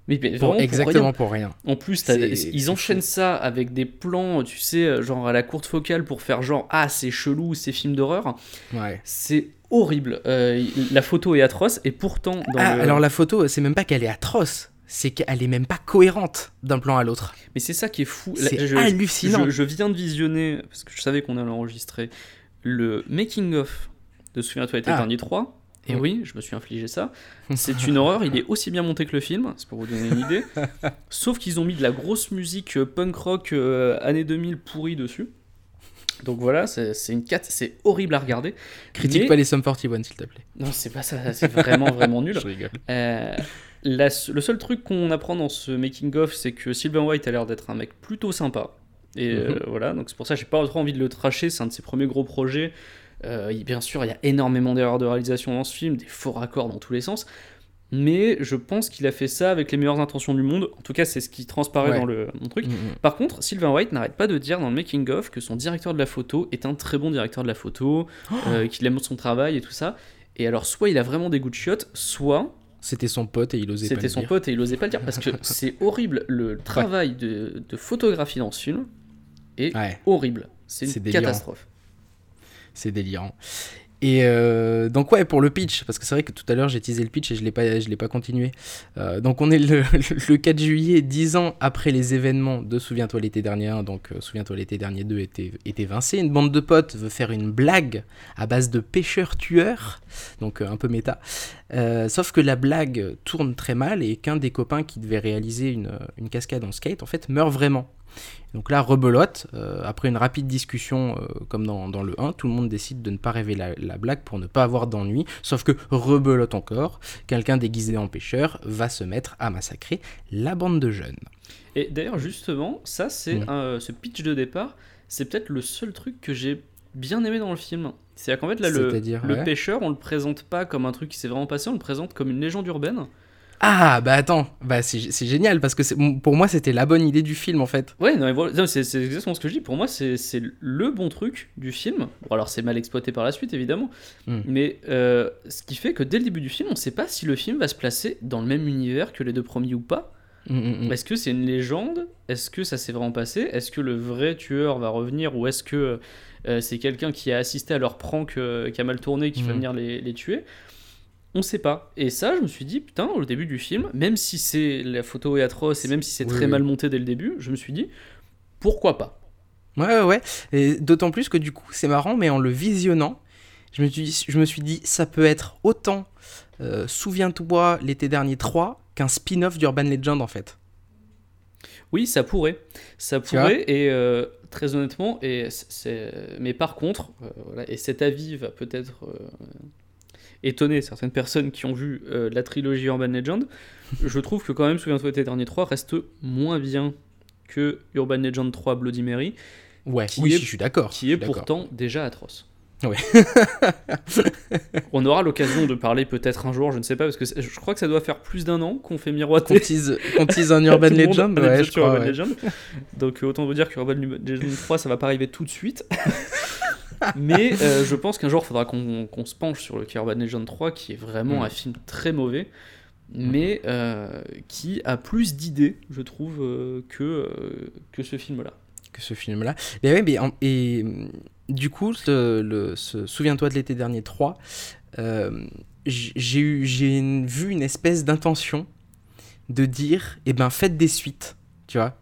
Mais, mais Pour- vraiment exactement rien. pour rien. En plus, ils enchaînent fou. ça avec des plans, tu sais, euh, genre à la courte focale pour faire genre ah c'est chelou, c'est film d'horreur. Ouais. C'est horrible. Euh, la photo est atroce et pourtant dans Ah, le- alors la photo, c'est même pas qu'elle est atroce, c'est qu'elle est même pas cohérente d'un plan à l'autre. Mais c'est ça qui est fou. C'est hallucinant. je- je viens de visionner parce que je savais qu'on allait enregistrer le making of de Souviens-toi Ah. dernier 3. Et oui, je me suis infligé ça. [laughs] C'est une horreur, il est aussi bien monté que le film, c'est pour vous donner une idée. [laughs] Sauf qu'ils ont mis de la grosse musique euh, punk rock euh, années 2000 pourrie dessus. Donc voilà, c'est c'est une cat, c'est horrible à regarder. Critique Mais- pas les Sum 41 s'il te plaît. Non, c'est pas ça, c'est vraiment vraiment [laughs] nul. Je rigole. Euh, la- le seul truc qu'on apprend dans ce making of, c'est que Sylvain White a l'air d'être un mec plutôt sympa. Et euh, Mhm. voilà, donc c'est pour ça que j'ai pas trop envie de le tracher. C'est un de ses premiers gros projets. Euh, bien sûr, il y a énormément d'erreurs de réalisation dans ce film, des faux raccords dans tous les sens. Mais je pense qu'il a fait ça avec les meilleures intentions du monde. En tout cas, c'est ce qui transparaît Ouais. dans le mon truc. Mm, mm. Par contre, Sylvain White n'arrête pas de dire dans le making of que son directeur de la photo est un très bon directeur de la photo, [gasps] euh, qu'il aime son travail et tout ça. Et alors, soit il a vraiment des goûts de chiottes, soit C'était son pote et il osait pas c'était le son dire. pote et il osait pas le dire parce que [laughs] c'est horrible. Le travail de, de photographie dans ce film est Ouais, horrible. C'est C'est une délirant. catastrophe. c'est délirant. Et euh, donc ouais, pour le pitch, parce que c'est vrai que tout à l'heure j'ai teasé le pitch et je l'ai pas, l'ai pas continué. Euh, donc on est le, [laughs] le, 4 juillet, 10 ans après les événements de Souviens-toi l'été dernier 1, donc euh, Souviens-toi l'été dernier 2 était, était vincé. Une bande de potes veut faire une blague à base de pêcheurs-tueurs, donc un peu méta. sauf que la blague tourne très mal et qu'un des copains qui devait réaliser une, une cascade en skate, en fait, meurt vraiment. Donc là, rebelote, euh, après une rapide discussion euh, comme dans, dans, le 1, tout le monde décide de ne pas rêver la, blague pour ne pas avoir d'ennui, sauf que rebelote encore, quelqu'un déguisé en pêcheur va se mettre à massacrer la bande de jeunes. Et d'ailleurs, justement, ça, c'est mmh. ce pitch de départ, c'est peut-être le seul truc que j'ai bien aimé dans le film. C'est-à-dire qu'en fait, là, le, le pêcheur, on le présente pas comme un truc qui s'est vraiment passé, on le présente comme une légende urbaine. Ah, bah attends, bah c'est génial parce que pour moi c'était la bonne idée du film en fait. Ouais, non, voilà, c'est exactement ce que je dis. Pour moi, c'est le bon truc du film. Bon, alors c'est mal exploité par la suite évidemment, hmm. mais euh, ce qui fait que dès le début du film, on sait pas si le film va se placer dans le même univers que les deux premiers ou pas. Hmm, hmm, est-ce que c'est une légende? Est-ce que ça s'est vraiment passé? Est-ce que le vrai tueur va revenir? Ou est-ce que euh, c'est quelqu'un qui a assisté à leur prank euh, qui a mal tourné qui va venir les, les tuer? On sait pas. Et ça, je me suis dit, putain, au début du film, même si c'est la photo est atroce et même si c'est très mal monté dès le début, je me suis dit, pourquoi pas? Ouais, ouais, ouais. Et d'autant plus que du coup, c'est marrant, mais en le visionnant, je me suis dit, je me suis dit ça peut être autant euh, Souviens-toi l'été dernier 3 qu'un spin-off d'Urban Legend en fait. Oui, ça pourrait. Ça pourrait, et euh, très honnêtement, et mais par contre, euh, et cet avis va peut-être étonner certaines personnes qui ont vu euh, la trilogie Urban Legend. je trouve que quand même Souviens-toi l'été dernier 3 reste moins bien que Urban Legend 3 Bloody Mary. Ouais, oui, je suis d'accord. Qui est pourtant déjà atroce. Ouais. [laughs] on aura l'occasion de parler peut-être un jour, je ne sais pas, parce que je crois que ça doit faire plus d'un an qu'on fait miroiter. Qu'on tease, un [laughs] Urban Legend, ouais, je crois, Legend. Donc autant vous dire que Urban Legend 3, ça va pas arriver tout de suite. [laughs] Mais euh, je pense qu'un jour, il faudra qu'on se penche sur le Urban Legend 3, qui est vraiment mm. un film très mauvais, mm. mais euh, qui a plus d'idées, je trouve, euh, que, que ce film-là. Que ce film-là. Mais ouais, mais et du coup, le, Souviens-toi de l'été dernier 3, j'ai vu une espèce d'intention de dire, eh ben, faites des suites, tu vois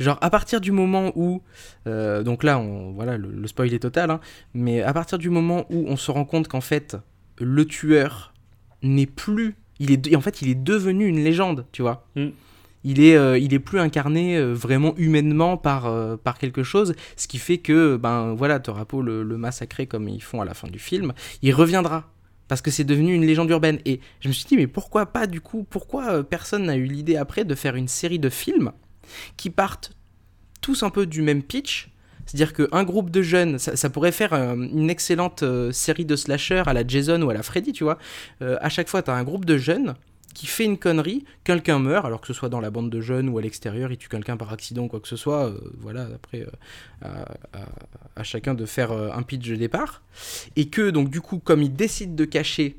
Genre, à partir du moment où. Euh, donc là, on, voilà, le, spoil est total, hein, mais à partir du moment où on se rend compte qu'en fait, le tueur n'est plus. Il est, en fait, il est devenu une légende, tu vois. Mm. Il est, euh, il est plus incarné euh, vraiment humainement par, par quelque chose, ce qui fait que, ben voilà, Torapo le, le massacrer comme ils font à la fin du film, il reviendra parce que c'est devenu une légende urbaine. Et je me suis dit, mais pourquoi pas du coup, pourquoi personne n'a eu l'idée après de faire une série de films qui partent tous un peu du même pitch. C'est-à-dire qu'un groupe de jeunes, ça, pourrait faire euh, une excellente euh, série de slashers à la Jason ou à la Freddy, tu vois. Euh, à chaque fois, tu as un groupe de jeunes qui fait une connerie, quelqu'un meurt, alors que ce soit dans la bande de jeunes ou à l'extérieur, il tue quelqu'un par accident ou quoi que ce soit, voilà, après, à, chacun de faire un pitch de départ. Et que, donc, du coup, comme ils décident de cacher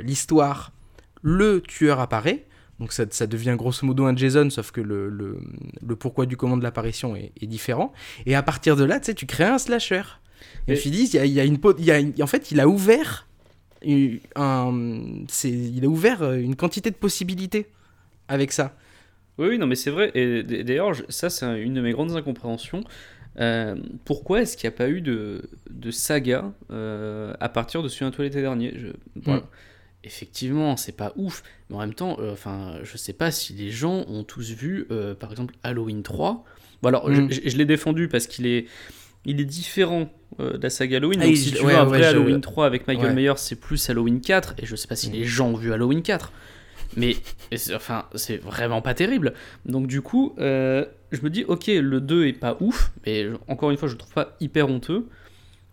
l'histoire, le tueur apparaît, donc ça, ça, devient grosso modo un JSON, sauf que le, le, le pourquoi du comment de l'apparition est, est, différent. Et à partir de là, tu sais, tu crées un slasher. Et, je il y a, y a une... Y a, en fait, il a ouvert un, il a ouvert euh, une quantité de possibilités avec ça. Oui, oui, non, mais c'est vrai. Et d'ailleurs, ça, c'est une de mes grandes incompréhensions. Euh, pourquoi est-ce qu'il n'y a pas eu de, de saga euh, à partir de Souviens-toi l'été dernier je, voilà. Mm effectivement, c'est pas ouf, mais en même temps, euh, enfin, je sais pas si les gens ont tous vu, euh, par exemple, Halloween 3. Bon, alors, je, mm. l'ai défendu parce qu'il est, il est différent euh, de la saga Halloween. Ah, donc, si tu un vrai Halloween 3 avec Michael Myers, c'est plus Halloween 4, et je sais pas si mm. les gens ont vu Halloween 4. Mais, enfin, c'est vraiment pas terrible. Donc, du coup, je me dis, ok, le 2 est pas ouf, mais encore une fois, je le trouve pas hyper honteux.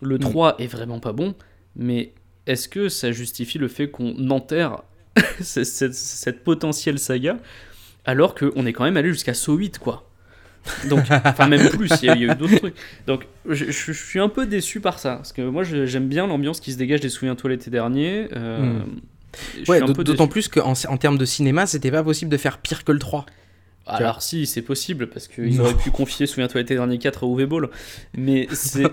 Le 3 mm. est vraiment pas bon, mais est-ce que ça justifie le fait qu'on enterre [laughs] cette, potentielle saga alors qu'on est quand même allé jusqu'à So 8 quoi? Donc, [laughs] enfin même plus, il y, a, eu d'autres trucs. Donc, je, suis un peu déçu par ça, parce que moi j'aime bien l'ambiance qui se dégage des Souviens-toi l'été dernier. Euh, hmm. Ouais, d'autant plus qu'en en termes de cinéma, c'était pas possible de faire pire que le 3. Alors si, c'est possible, parce qu'ils auraient pu confier Souviens-toi l'été dernier 4 à Uwe Ball, mais [laughs] c'est...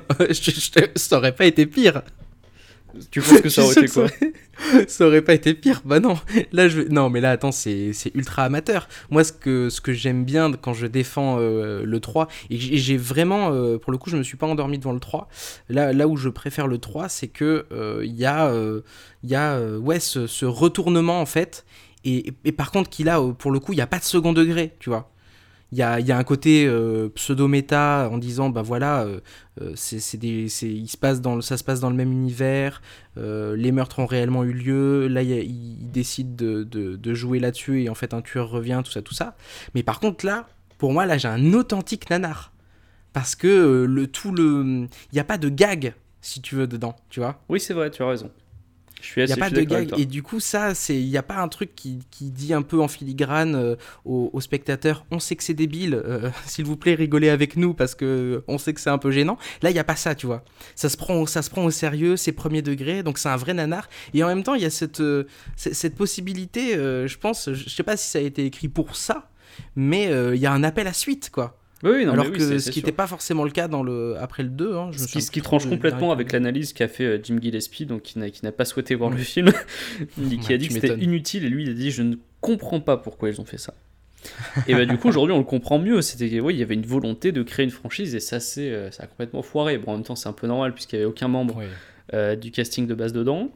ça aurait pas été pire Tu penses que [laughs] ça aurait été [laughs] quoi ça aurait pas été pire. Bah non. Là, je... Non, mais là, attends, c'est ultra amateur. Moi, ce que, ce que j'aime bien quand je défends euh, le 3, et j'ai vraiment, euh, pour le coup, je me suis pas endormi devant le 3. Là, là où je préfère le 3, c'est que il euh, y a, y a ouais, ce, ce, retournement, en fait. Et, et par contre, qu'il a, pour le coup, il n'y a pas de second degré, tu vois. Il y a, y a, un côté pseudo-méta en disant, bah voilà, euh, c'est des, il se passe dans, ça se passe dans le même univers, euh, les meurtres ont réellement eu lieu, là il, décide de, de, jouer là-dessus et en fait un tueur revient, tout ça, tout ça. Mais par contre là, pour moi là j'ai un authentique nanar. Parce que euh, le tout le... Il n'y a pas de gag, si tu veux, dedans, tu vois Oui c'est vrai, tu as raison. Il n'y a pas de gag. Et du coup, ça, il n'y a pas un truc qui, qui, dit un peu en filigrane euh, aux, spectateurs on sait que c'est débile, euh, [laughs] s'il vous plaît, rigolez avec nous parce que on sait que c'est un peu gênant. Là, il n'y a pas ça, tu vois. Ça se prend, ça se prend au sérieux, c'est premier degré, donc c'est un vrai nanar. Et en même temps, il y a cette, euh, cette possibilité, je pense, je sais pas si ça a été écrit pour ça, mais il y a un appel à suite, quoi. Oui, non, Alors que ce qui n'était pas forcément le cas dans le... après le 2. Hein, je ce, qui, ce qui tranche complètement avec l'analyse qu'a fait euh, Jim Gillespie, donc qui n'a pas souhaité voir le film, [laughs] qui a dit que c'était inutile, et lui il a dit Je ne comprends pas pourquoi ils ont fait ça. [laughs] et bah du coup aujourd'hui on le comprend mieux, c'était oui, il y avait une volonté de créer une franchise et ça c'est euh, ça a complètement foiré. Bon en même temps c'est un peu normal puisqu'il n'y avait aucun membre euh, du casting de base dedans.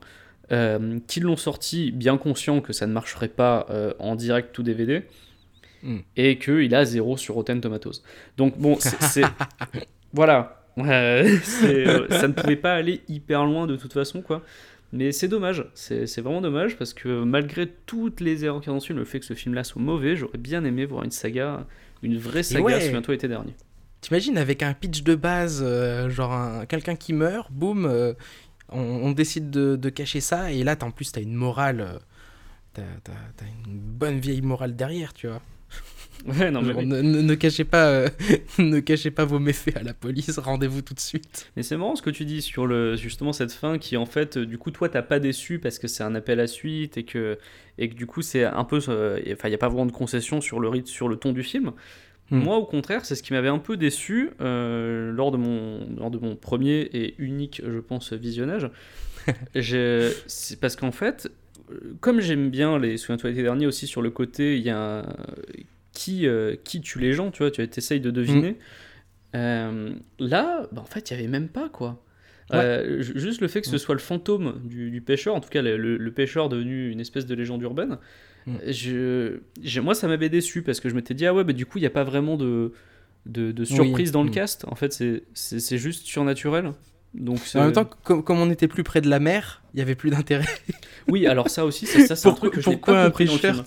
qu'ils l'ont sorti bien conscient que ça ne marcherait pas en direct tout DVD Mm. et qu'il a zéro sur Rotten Tomatoes. Donc bon, c'est... [laughs] voilà. Euh, [laughs] ça ne pouvait pas aller hyper loin de toute façon, quoi. Mais c'est dommage, c'est vraiment dommage parce que malgré toutes les erreurs dans ce film, le fait que ce film-là soit mauvais, j'aurais bien aimé voir une saga, une vraie saga, ouais. souviens-toi, été dernier. T'imagines avec un pitch de base, euh, genre quelqu'un qui meurt, boum, euh, on, décide de, de, cacher ça, et là, en plus, t'as une morale, t'as une bonne vieille morale derrière, tu vois. [laughs] non, mais ne, cachez pas, euh, [laughs] ne cachez pas vos méfaits à la police, rendez-vous tout de suite. Mais c'est marrant ce que tu dis sur le, justement cette fin qui en fait, du coup, toi t'as pas déçu parce que c'est un appel à suite et que, et que du coup c'est un peu, euh, enfin il n'y a pas vraiment de concession sur le rythme, sur le ton du film. Hmm. Moi, au contraire, c'est ce qui m'avait un peu déçu euh, lors, de mon, lors de mon premier et unique, je pense, visionnage. [laughs] c'est parce qu'en fait, comme j'aime bien les Souviens-toi l'été dernier aussi sur le côté, il y a qui, euh, qui tue les gens, tu vois, tu essayes de deviner. Euh, là, bah, en fait, il n'y avait même pas, quoi. Euh, juste le fait que ce soit le fantôme du, pêcheur, en tout cas le, pêcheur devenu une espèce de légende urbaine, mm. je, moi ça m'avait déçu parce que je m'étais dit, ah ouais, bah, du coup, il n'y a pas vraiment de, de, surprise dans le mm. cast. En fait, c'est juste surnaturel. Donc en même temps, comme, on était plus près de la mer, il y avait plus d'intérêt. oui, alors ça aussi, ça, c'est un truc que je Pourquoi pas un pêcheur,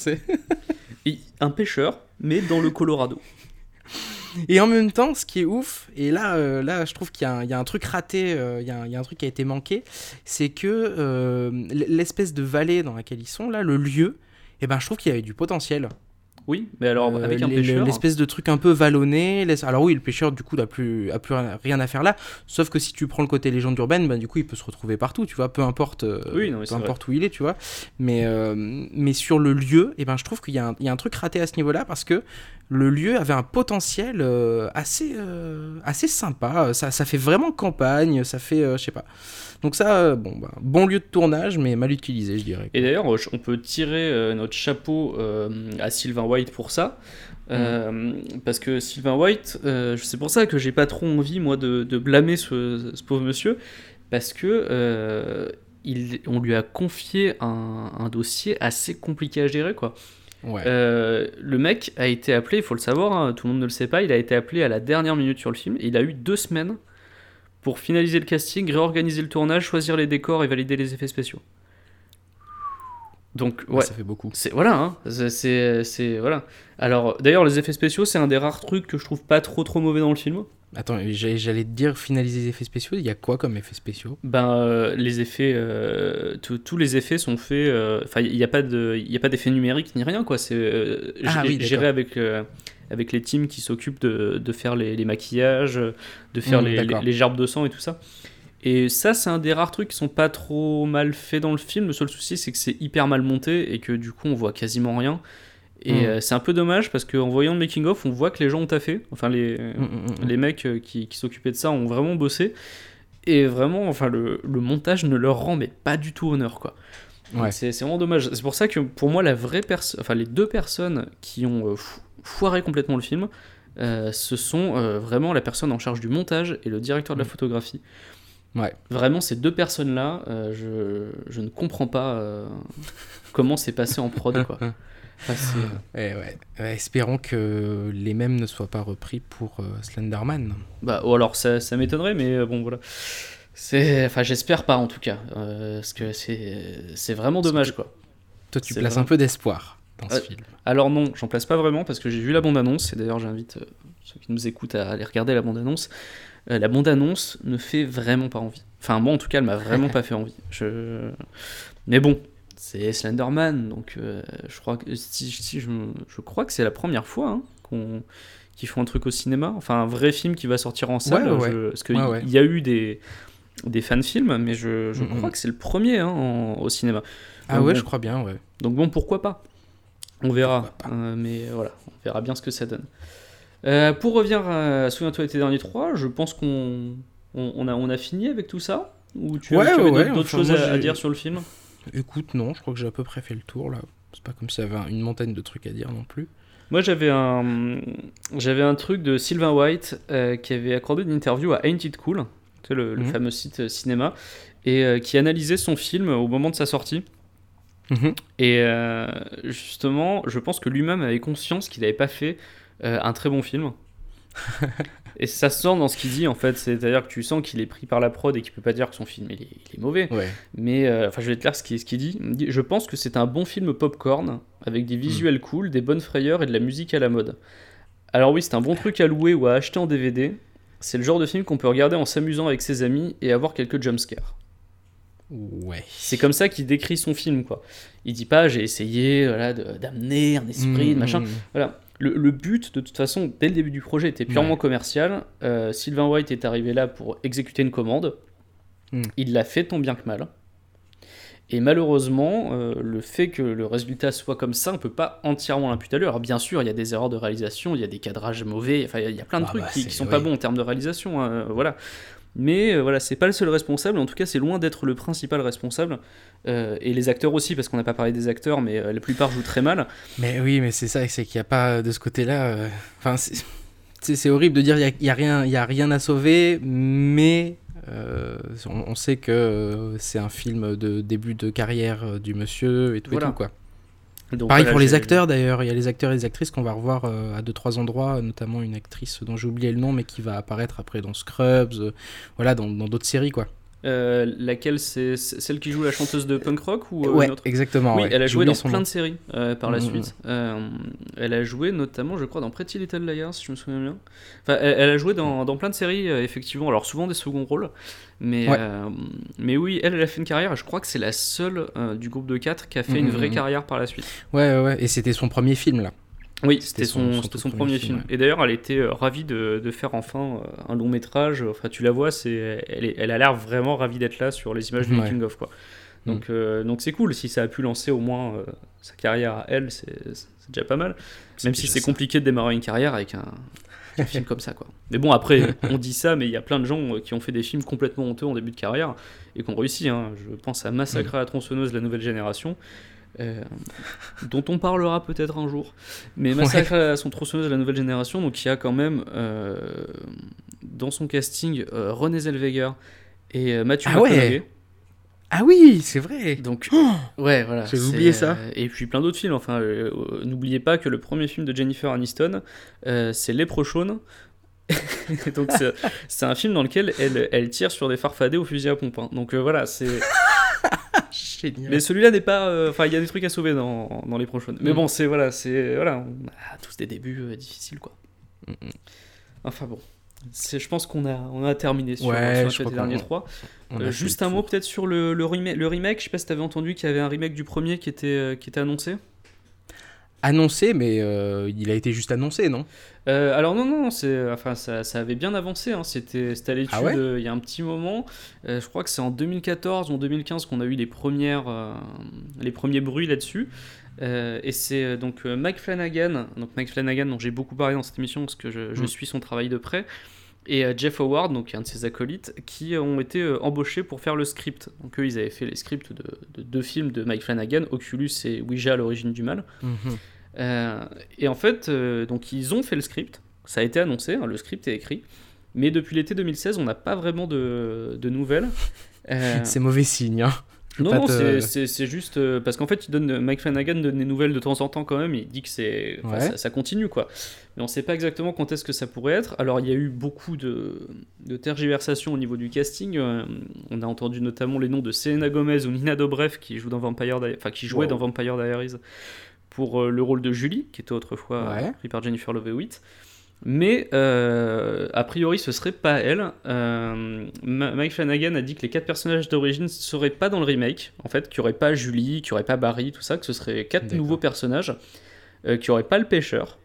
Un pêcheur, mais dans le Colorado. [laughs] Et en même temps, ce qui est ouf, et là, euh, là je trouve qu'il y, a un truc raté, euh, il, y a un, truc qui a été manqué, c'est que euh, l'espèce de vallée dans laquelle ils sont, là, le lieu, eh ben, je trouve qu'il y avait du potentiel. Oui, mais alors euh, avec un pêcheur. L'espèce de truc un peu vallonné. Alors oui, le pêcheur du coup n'a plus, a plus rien à faire là. Sauf que si tu prends le côté légende urbaine, ben, du coup il peut se retrouver partout, tu vois, peu importe, euh, peu importe où il est, tu vois. Mais, euh, mais sur le lieu, et eh ben, je trouve qu'il y, y, a un truc raté à ce niveau-là parce que le lieu avait un potentiel assez, assez sympa. Ça, ça fait vraiment campagne, ça fait, je sais pas. Donc ça, euh, bon, bah, bon lieu de tournage, mais mal utilisé, je dirais. Et d'ailleurs, on peut tirer euh, notre chapeau euh, à Sylvain White pour ça. Mm. parce que Sylvain White, c'est pour ça que j'ai pas trop envie, moi, de, blâmer ce, pauvre monsieur, parce que il, on lui a confié un, dossier assez compliqué à gérer, quoi. Le mec a été appelé, il faut le savoir, hein, tout le monde ne le sait pas, il a été appelé à la dernière minute sur le film, et il a eu deux semaines pour finaliser le casting, réorganiser le tournage, choisir les décors et valider les effets spéciaux. Donc ouais, ça fait beaucoup. C'est voilà, hein, c'est voilà. Alors d'ailleurs les effets spéciaux, c'est un des rares trucs que je trouve pas trop trop mauvais dans le film. Attends, j'allais te dire finaliser les effets spéciaux. Il y a quoi comme effets spéciaux? Ben euh, les effets, euh, tous les effets sont faits. Euh, enfin, il n'y a pas de, il a pas d'effet numérique ni rien quoi. C'est ah, oui, géré avec avec les teams qui s'occupent de, de, faire les, maquillages, de faire mmh, les, les, gerbes de sang et tout ça. Et ça, c'est un des rares trucs qui sont pas trop mal faits dans le film. Le seul souci, c'est que c'est hyper mal monté et que du coup, on voit quasiment rien. Et mmh. euh, c'est un peu dommage parce qu'en voyant le making-of, on voit que les gens ont taffé. Enfin, les, mmh, les mecs euh, qui, qui s'occupaient de ça ont vraiment bossé. Et vraiment, enfin, le, le montage ne leur rend mais pas du tout honneur, quoi. Ouais. C'est vraiment dommage. C'est pour ça que pour moi, la vraie personne, enfin les deux personnes qui ont euh, fo- foiré complètement le film, euh, ce sont vraiment la personne en charge du montage et le directeur de la Mm. photographie. Ouais. Vraiment, ces deux personnes-là, je, je ne comprends pas [laughs] comment c'est passé en prod, quoi. [laughs] Ouais. Ouais, espérons que les mêmes ne soient pas repris pour euh, Slenderman. Bah, ou alors ça, ça m'étonnerait, mais euh, bon, voilà. C'est, enfin, j'espère pas en tout cas, euh, parce que c'est, c'est vraiment dommage, quoi. Toi, tu places un peu d'espoir dans ce film. Alors non, j'en place pas vraiment parce que j'ai vu la bande-annonce et d'ailleurs j'invite euh, ceux qui nous écoutent à aller regarder la bande-annonce. Euh, la bande-annonce ne fait vraiment pas envie. Enfin moi en tout cas elle m'a vraiment [laughs] pas fait envie. Je... Mais bon, c'est Slenderman donc euh, je crois que si, si je, je crois que c'est la première fois hein, qu'on qu'ils font un truc au cinéma, enfin un vrai film qui va sortir en salle. Ouais, ouais. je- Parce qu'il Ouais, y a eu des des fan-films, mais je, je crois que c'est le premier hein, en- au cinéma. Ah Donc ouais, bon. je crois bien, ouais. Donc bon, pourquoi pas? On verra. Euh, mais voilà, on verra bien ce que ça donne. Euh, pour revenir à Souviens-toi de tes derniers trois, je pense qu'on on, on a, on a fini avec tout ça? Ou tu, Ouais, tu avais ouais, d'autres- ouais, d'autres enfin, choses à, dire sur le film? Écoute, non, je crois que j'ai à peu près fait le tour là. C'est pas comme s'il y avait un- une montagne de trucs à dire non plus. Moi j'avais un, j'avais un truc de Sylvain White euh, qui avait accordé une interview à Ain't It Cool, tu sais, le, le Mhm. fameux site euh, cinéma, et euh, qui analysait son film au moment de sa sortie. Mhm. Et euh, justement, je pense que lui-même avait conscience qu'il n'avait pas fait un très bon film. [laughs] et ça se sent dans ce qu'il dit en fait, c'est-à-dire que tu sens qu'il est pris par la prod et qu'il peut pas dire que son film il est, il est mauvais. Ouais. Mais euh, enfin, je vais te lire ce qu'il ce dit. Je pense que c'est un bon film popcorn avec des visuels cool, des bonnes frayeurs et de la musique à la mode. Alors oui, c'est un bon truc à louer ou à acheter en DVD. C'est le genre de film qu'on peut regarder en s'amusant avec ses amis et avoir quelques jumpscares. Ouais. C'est comme ça qu'il décrit son film, quoi. Il dit pas j'ai essayé voilà, d'amener un esprit, de Mmh, machin. mmh. Voilà. Le, le but, de toute façon, dès le début du projet, était purement Ouais. commercial. Euh, Sylvain White est arrivé là pour exécuter une commande. Mm. Il l'a fait tant bien que mal. Et malheureusement, euh, le fait que le résultat soit comme ça, on peut pas entièrement l'imputer à lui. Alors bien sûr, il y a des erreurs de réalisation, il y a des cadrages mauvais, enfin il y a- plein de Ah trucs bah, qui, qui sont pas bons en termes de réalisation, hein, euh, voilà. Mais euh, voilà, c'est pas le seul responsable. En tout cas, c'est loin d'être le principal responsable. Euh, et les acteurs aussi, parce qu'on n'a pas parlé des acteurs, mais euh, la plupart jouent très mal. Mais oui, mais c'est ça, c'est qu'il n'y a pas de ce côté-là. Enfin, c'est- horrible de dire il n'y a, y a rien, y a rien à sauver, mais on, on sait que c'est un film de début de carrière du monsieur et tout, et tout quoi. Donc, Pareil voilà, pour les acteurs d'ailleurs, il y a les acteurs et les actrices qu'on va revoir euh, à deux trois endroits, notamment une actrice dont j'ai oublié le nom mais qui va apparaître après dans Scrubs, euh, voilà, dans dans d'autres séries quoi. Euh, laquelle c'est celle qui joue la chanteuse de punk rock ou euh, ouais, une autre? exactement. Oui, ouais. elle a joué dans plein nom. de séries euh, par la Mhm. suite. Euh, elle a joué notamment, je crois, dans Pretty Little Liars, si je me souviens bien. Enfin, elle, elle a joué dans, dans plein de séries, effectivement. Alors souvent des seconds rôles, mais Ouais. mais oui, elle, elle a fait une carrière. et Je crois que c'est la seule du groupe de 4 qui a fait une vraie carrière par la suite. Ouais, ouais, ouais, et c'était son premier film là. Oui, C'était son, son- premier film, film. Et d'ailleurs, elle était euh, ravie de, de faire enfin euh, un long métrage. Enfin, tu la vois, c'est, elle, est- elle a l'air vraiment ravie d'être là sur les images du Ouais. making of, quoi. Mm. Donc, euh, donc c'est cool. Si ça a pu lancer au moins euh, sa carrière à elle, c'est, déjà pas mal. Même si c'est compliqué de démarrer une carrière avec un, un [laughs] film comme ça, quoi. Mais bon, après, on dit ça, mais il y a plein de gens qui ont fait des films complètement honteux en début de carrière et qui ont réussi. hein. Je pense à Massacre à la tronçonneuse, la nouvelle génération. Euh, dont on parlera peut-être un jour. Mais Massacre à son tronçonneuse de la nouvelle génération, donc il y a quand même euh, dans son casting euh, René Zellweger et euh, Mathieu Ah ouais. Ah oui, c'est vrai. Donc, ouais, voilà. C'est, oublié ça. euh, et puis plein d'autres films. Enfin, euh, euh, n'oubliez pas que le premier film de Jennifer Aniston, euh, c'est Léprochaune. [laughs] Donc, c'est, c'est un film dans lequel elle, elle tire sur des farfadets au fusil à pompe. hein. Donc, euh, voilà, c'est. Génial. Mais celui-là n'est pas. euh, Enfin, il y a des trucs à sauver dans, dans Léprochaune. Mais Mm. bon, c'est. Voilà, c'est. Voilà, on a tous des débuts euh, difficiles, quoi. Mm, mm. Enfin, bon. C'est, je pense qu'on a, on a terminé sur, Ouais, sur je les derniers trois. Euh, juste un mot peut-être sur le, le, remake, le remake. Je sais pas si t'avais entendu qu'il y avait un remake du premier qui était, qui était annoncé. Annoncé, mais euh, il a été juste annoncé, non? Euh, alors non, non, c'est, enfin, ça, ça avait bien avancé. hein. C'était, c'était à l'étude Ah ouais? euh, il y a un petit moment. Euh, je crois que c'est en 2014 ou en 2015 qu'on a eu les, premières, euh, les premiers bruits là-dessus. Euh, et c'est euh, donc euh, Mike Flanagan, donc Mike Flanagan dont j'ai beaucoup parlé dans cette émission parce que je, je Mm. suis son travail de près, et Jeff Howard, donc un de ses acolytes, qui ont été euh, embauchés pour faire le script. Donc eux, ils avaient fait les scripts de, de deux films de Mike Flanagan, Oculus et Ouija, l'origine du mal. Mhm. Euh, et en fait, euh, donc ils ont fait le script, ça a été annoncé, hein, le script est écrit, mais depuis l'été 2016, on n'a pas vraiment de, de nouvelles. [laughs] Euh, C'est mauvais signe. Hein. Non, pas non, te- c'est- c'est juste euh, parce qu'en fait, il donne, Mike Flanagan donne des nouvelles de temps en temps quand même. Il dit que c'est, Ouais. ça, ça continue quoi. Mais on sait pas exactement quand est-ce que ça pourrait être. Alors, il y a eu beaucoup de, de tergiversations au niveau du casting. Euh, on a entendu notamment les noms de Selena Gomez ou Nina Dobrev qui joue dans Vampire, enfin qui jouait Wow. dans Vampire Diaries pour euh, le rôle de Julie, qui était autrefois Ouais. euh, pris par Jennifer Love Hewitt. Mais euh, a priori, ce serait pas elle. Euh, Mike Flanagan a dit que les quatre personnages d'origine ne seraient pas dans le remake. En fait, qu'il n'y aurait pas Julie, qu'il n'y aurait pas Barry, tout ça, que ce seraient quatre nouveaux personnages, euh, qu'il n'y aurait pas le pêcheur.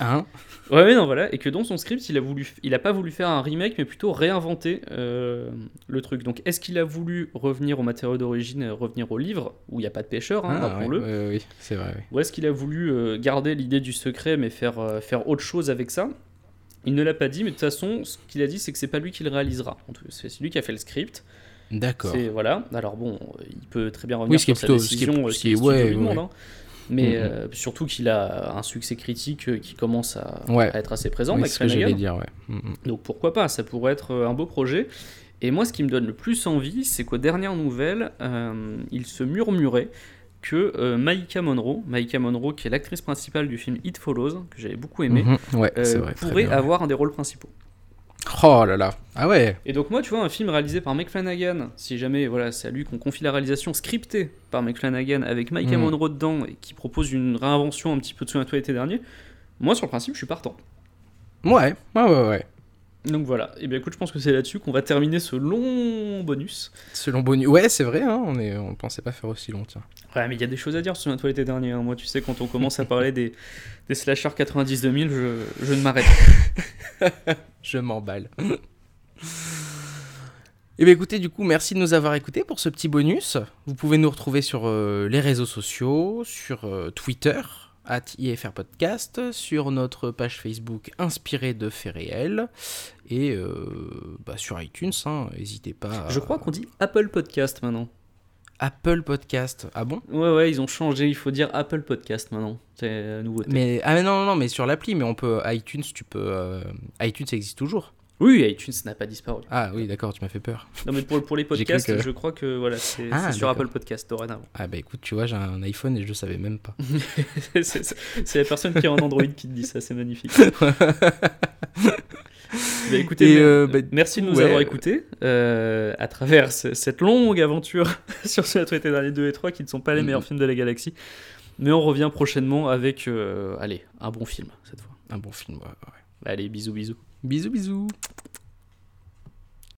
Hein? Ouais, ouais, non, voilà. Et que dans son script, il a, voulu, il a pas voulu faire un remake, mais plutôt réinventer euh, le truc. Donc, est-ce qu'il a voulu revenir au matériau d'origine, euh, revenir au livre, où il n'y a pas de pêcheur, hein, Ah, ouais, ouais, oui, c'est vrai. oui. ou est-ce qu'il a voulu euh, garder l'idée du secret mais faire, euh, faire autre chose avec ça? Il ne l'a pas dit, mais de toute façon, ce qu'il a dit, c'est que c'est pas lui qui le réalisera. C'est lui qui a fait le script. D'accord. Voilà. Alors bon, il peut très bien revenir Oui, ce qui est sur plutôt- sa ce qui est- décision, ce qui est- ouais, ouais. hein. Mais Mhm. euh, surtout qu'il a un succès critique euh, qui commence à, Ouais. à être assez présent, Oui, ce que j'allais Flanagan. dire, ouais. Mhm. Donc pourquoi pas, ça pourrait être euh, un beau projet. Et moi, ce qui me donne le plus envie, c'est qu'aux dernières nouvelles, euh, il se murmurait que euh, Maïka Monroe, Maïka Monroe, qui est l'actrice principale du film It Follows, que j'avais beaucoup aimé, Mhm. Ouais, vrai. pourrait bien. avoir un des rôles principaux. Oh là là. Ah ouais. Et donc moi, tu vois, un film réalisé par Mike Flanagan, si jamais voilà, c'est à lui qu'on confie la réalisation scriptée par Mike Flanagan avec Maïka Mhm. Monroe dedans et qui propose une réinvention un petit peu de Souviens-toi l'été dernier, moi sur le principe, je suis partant. Ouais, ouais, ouais, ouais. Donc voilà, et bien écoute, je pense que c'est là-dessus qu'on va terminer ce long bonus. Selon Bonus. Ouais, c'est vrai, hein, on, est... on pensait pas faire aussi long, tiens. Ouais, mais il y a des choses à dire, souviens-toi l'été dernier. hein. Moi, tu sais, quand on commence à parler des, [laughs] des slashers 90-2000, je, je ne m'arrête pas. [laughs] Je m'emballe. Et bien écoutez, du coup, merci de nous avoir écoutés pour ce petit bonus. Vous pouvez nous retrouver sur euh, les réseaux sociaux, sur euh, Twitter, at IFR Podcast, sur notre page Facebook inspirée de faits réels, et euh, bah, sur iTunes, hein, n'hésitez pas. à- Je crois qu'on dit Apple Podcast maintenant. Apple Podcast. Ah bon? Ouais, ouais, ils ont changé, il faut dire Apple Podcast maintenant. C'est la nouveauté. mais, Ah mais non, non, non, mais sur l'appli, mais on peut. iTunes, tu peux. euh, iTunes existe toujours. Oui, iTunes n'a pas disparu. Ah oui, d'accord, tu m'as fait peur. Non, mais pour, pour les [laughs] podcasts, que- je crois que voilà, c'est Ah, sur. Apple Podcast dorénavant. Ah bah écoute, tu vois, j'ai un iPhone et je le savais même pas. [laughs] c'est la personne qui a un Android qui te dit ça, c'est magnifique. [laughs] Bah, écoutez, euh, bah, merci de nous ouais. avoir écoutés euh, à travers ce- cette longue aventure sur ce traité dernier 2 et 3 qui ne sont pas les meilleurs films de la galaxie. Mais on revient prochainement avec, euh, allez, un bon film cette fois. Un bon film, ouais. ouais. Allez, bisous, bisous. Bisous, bisous.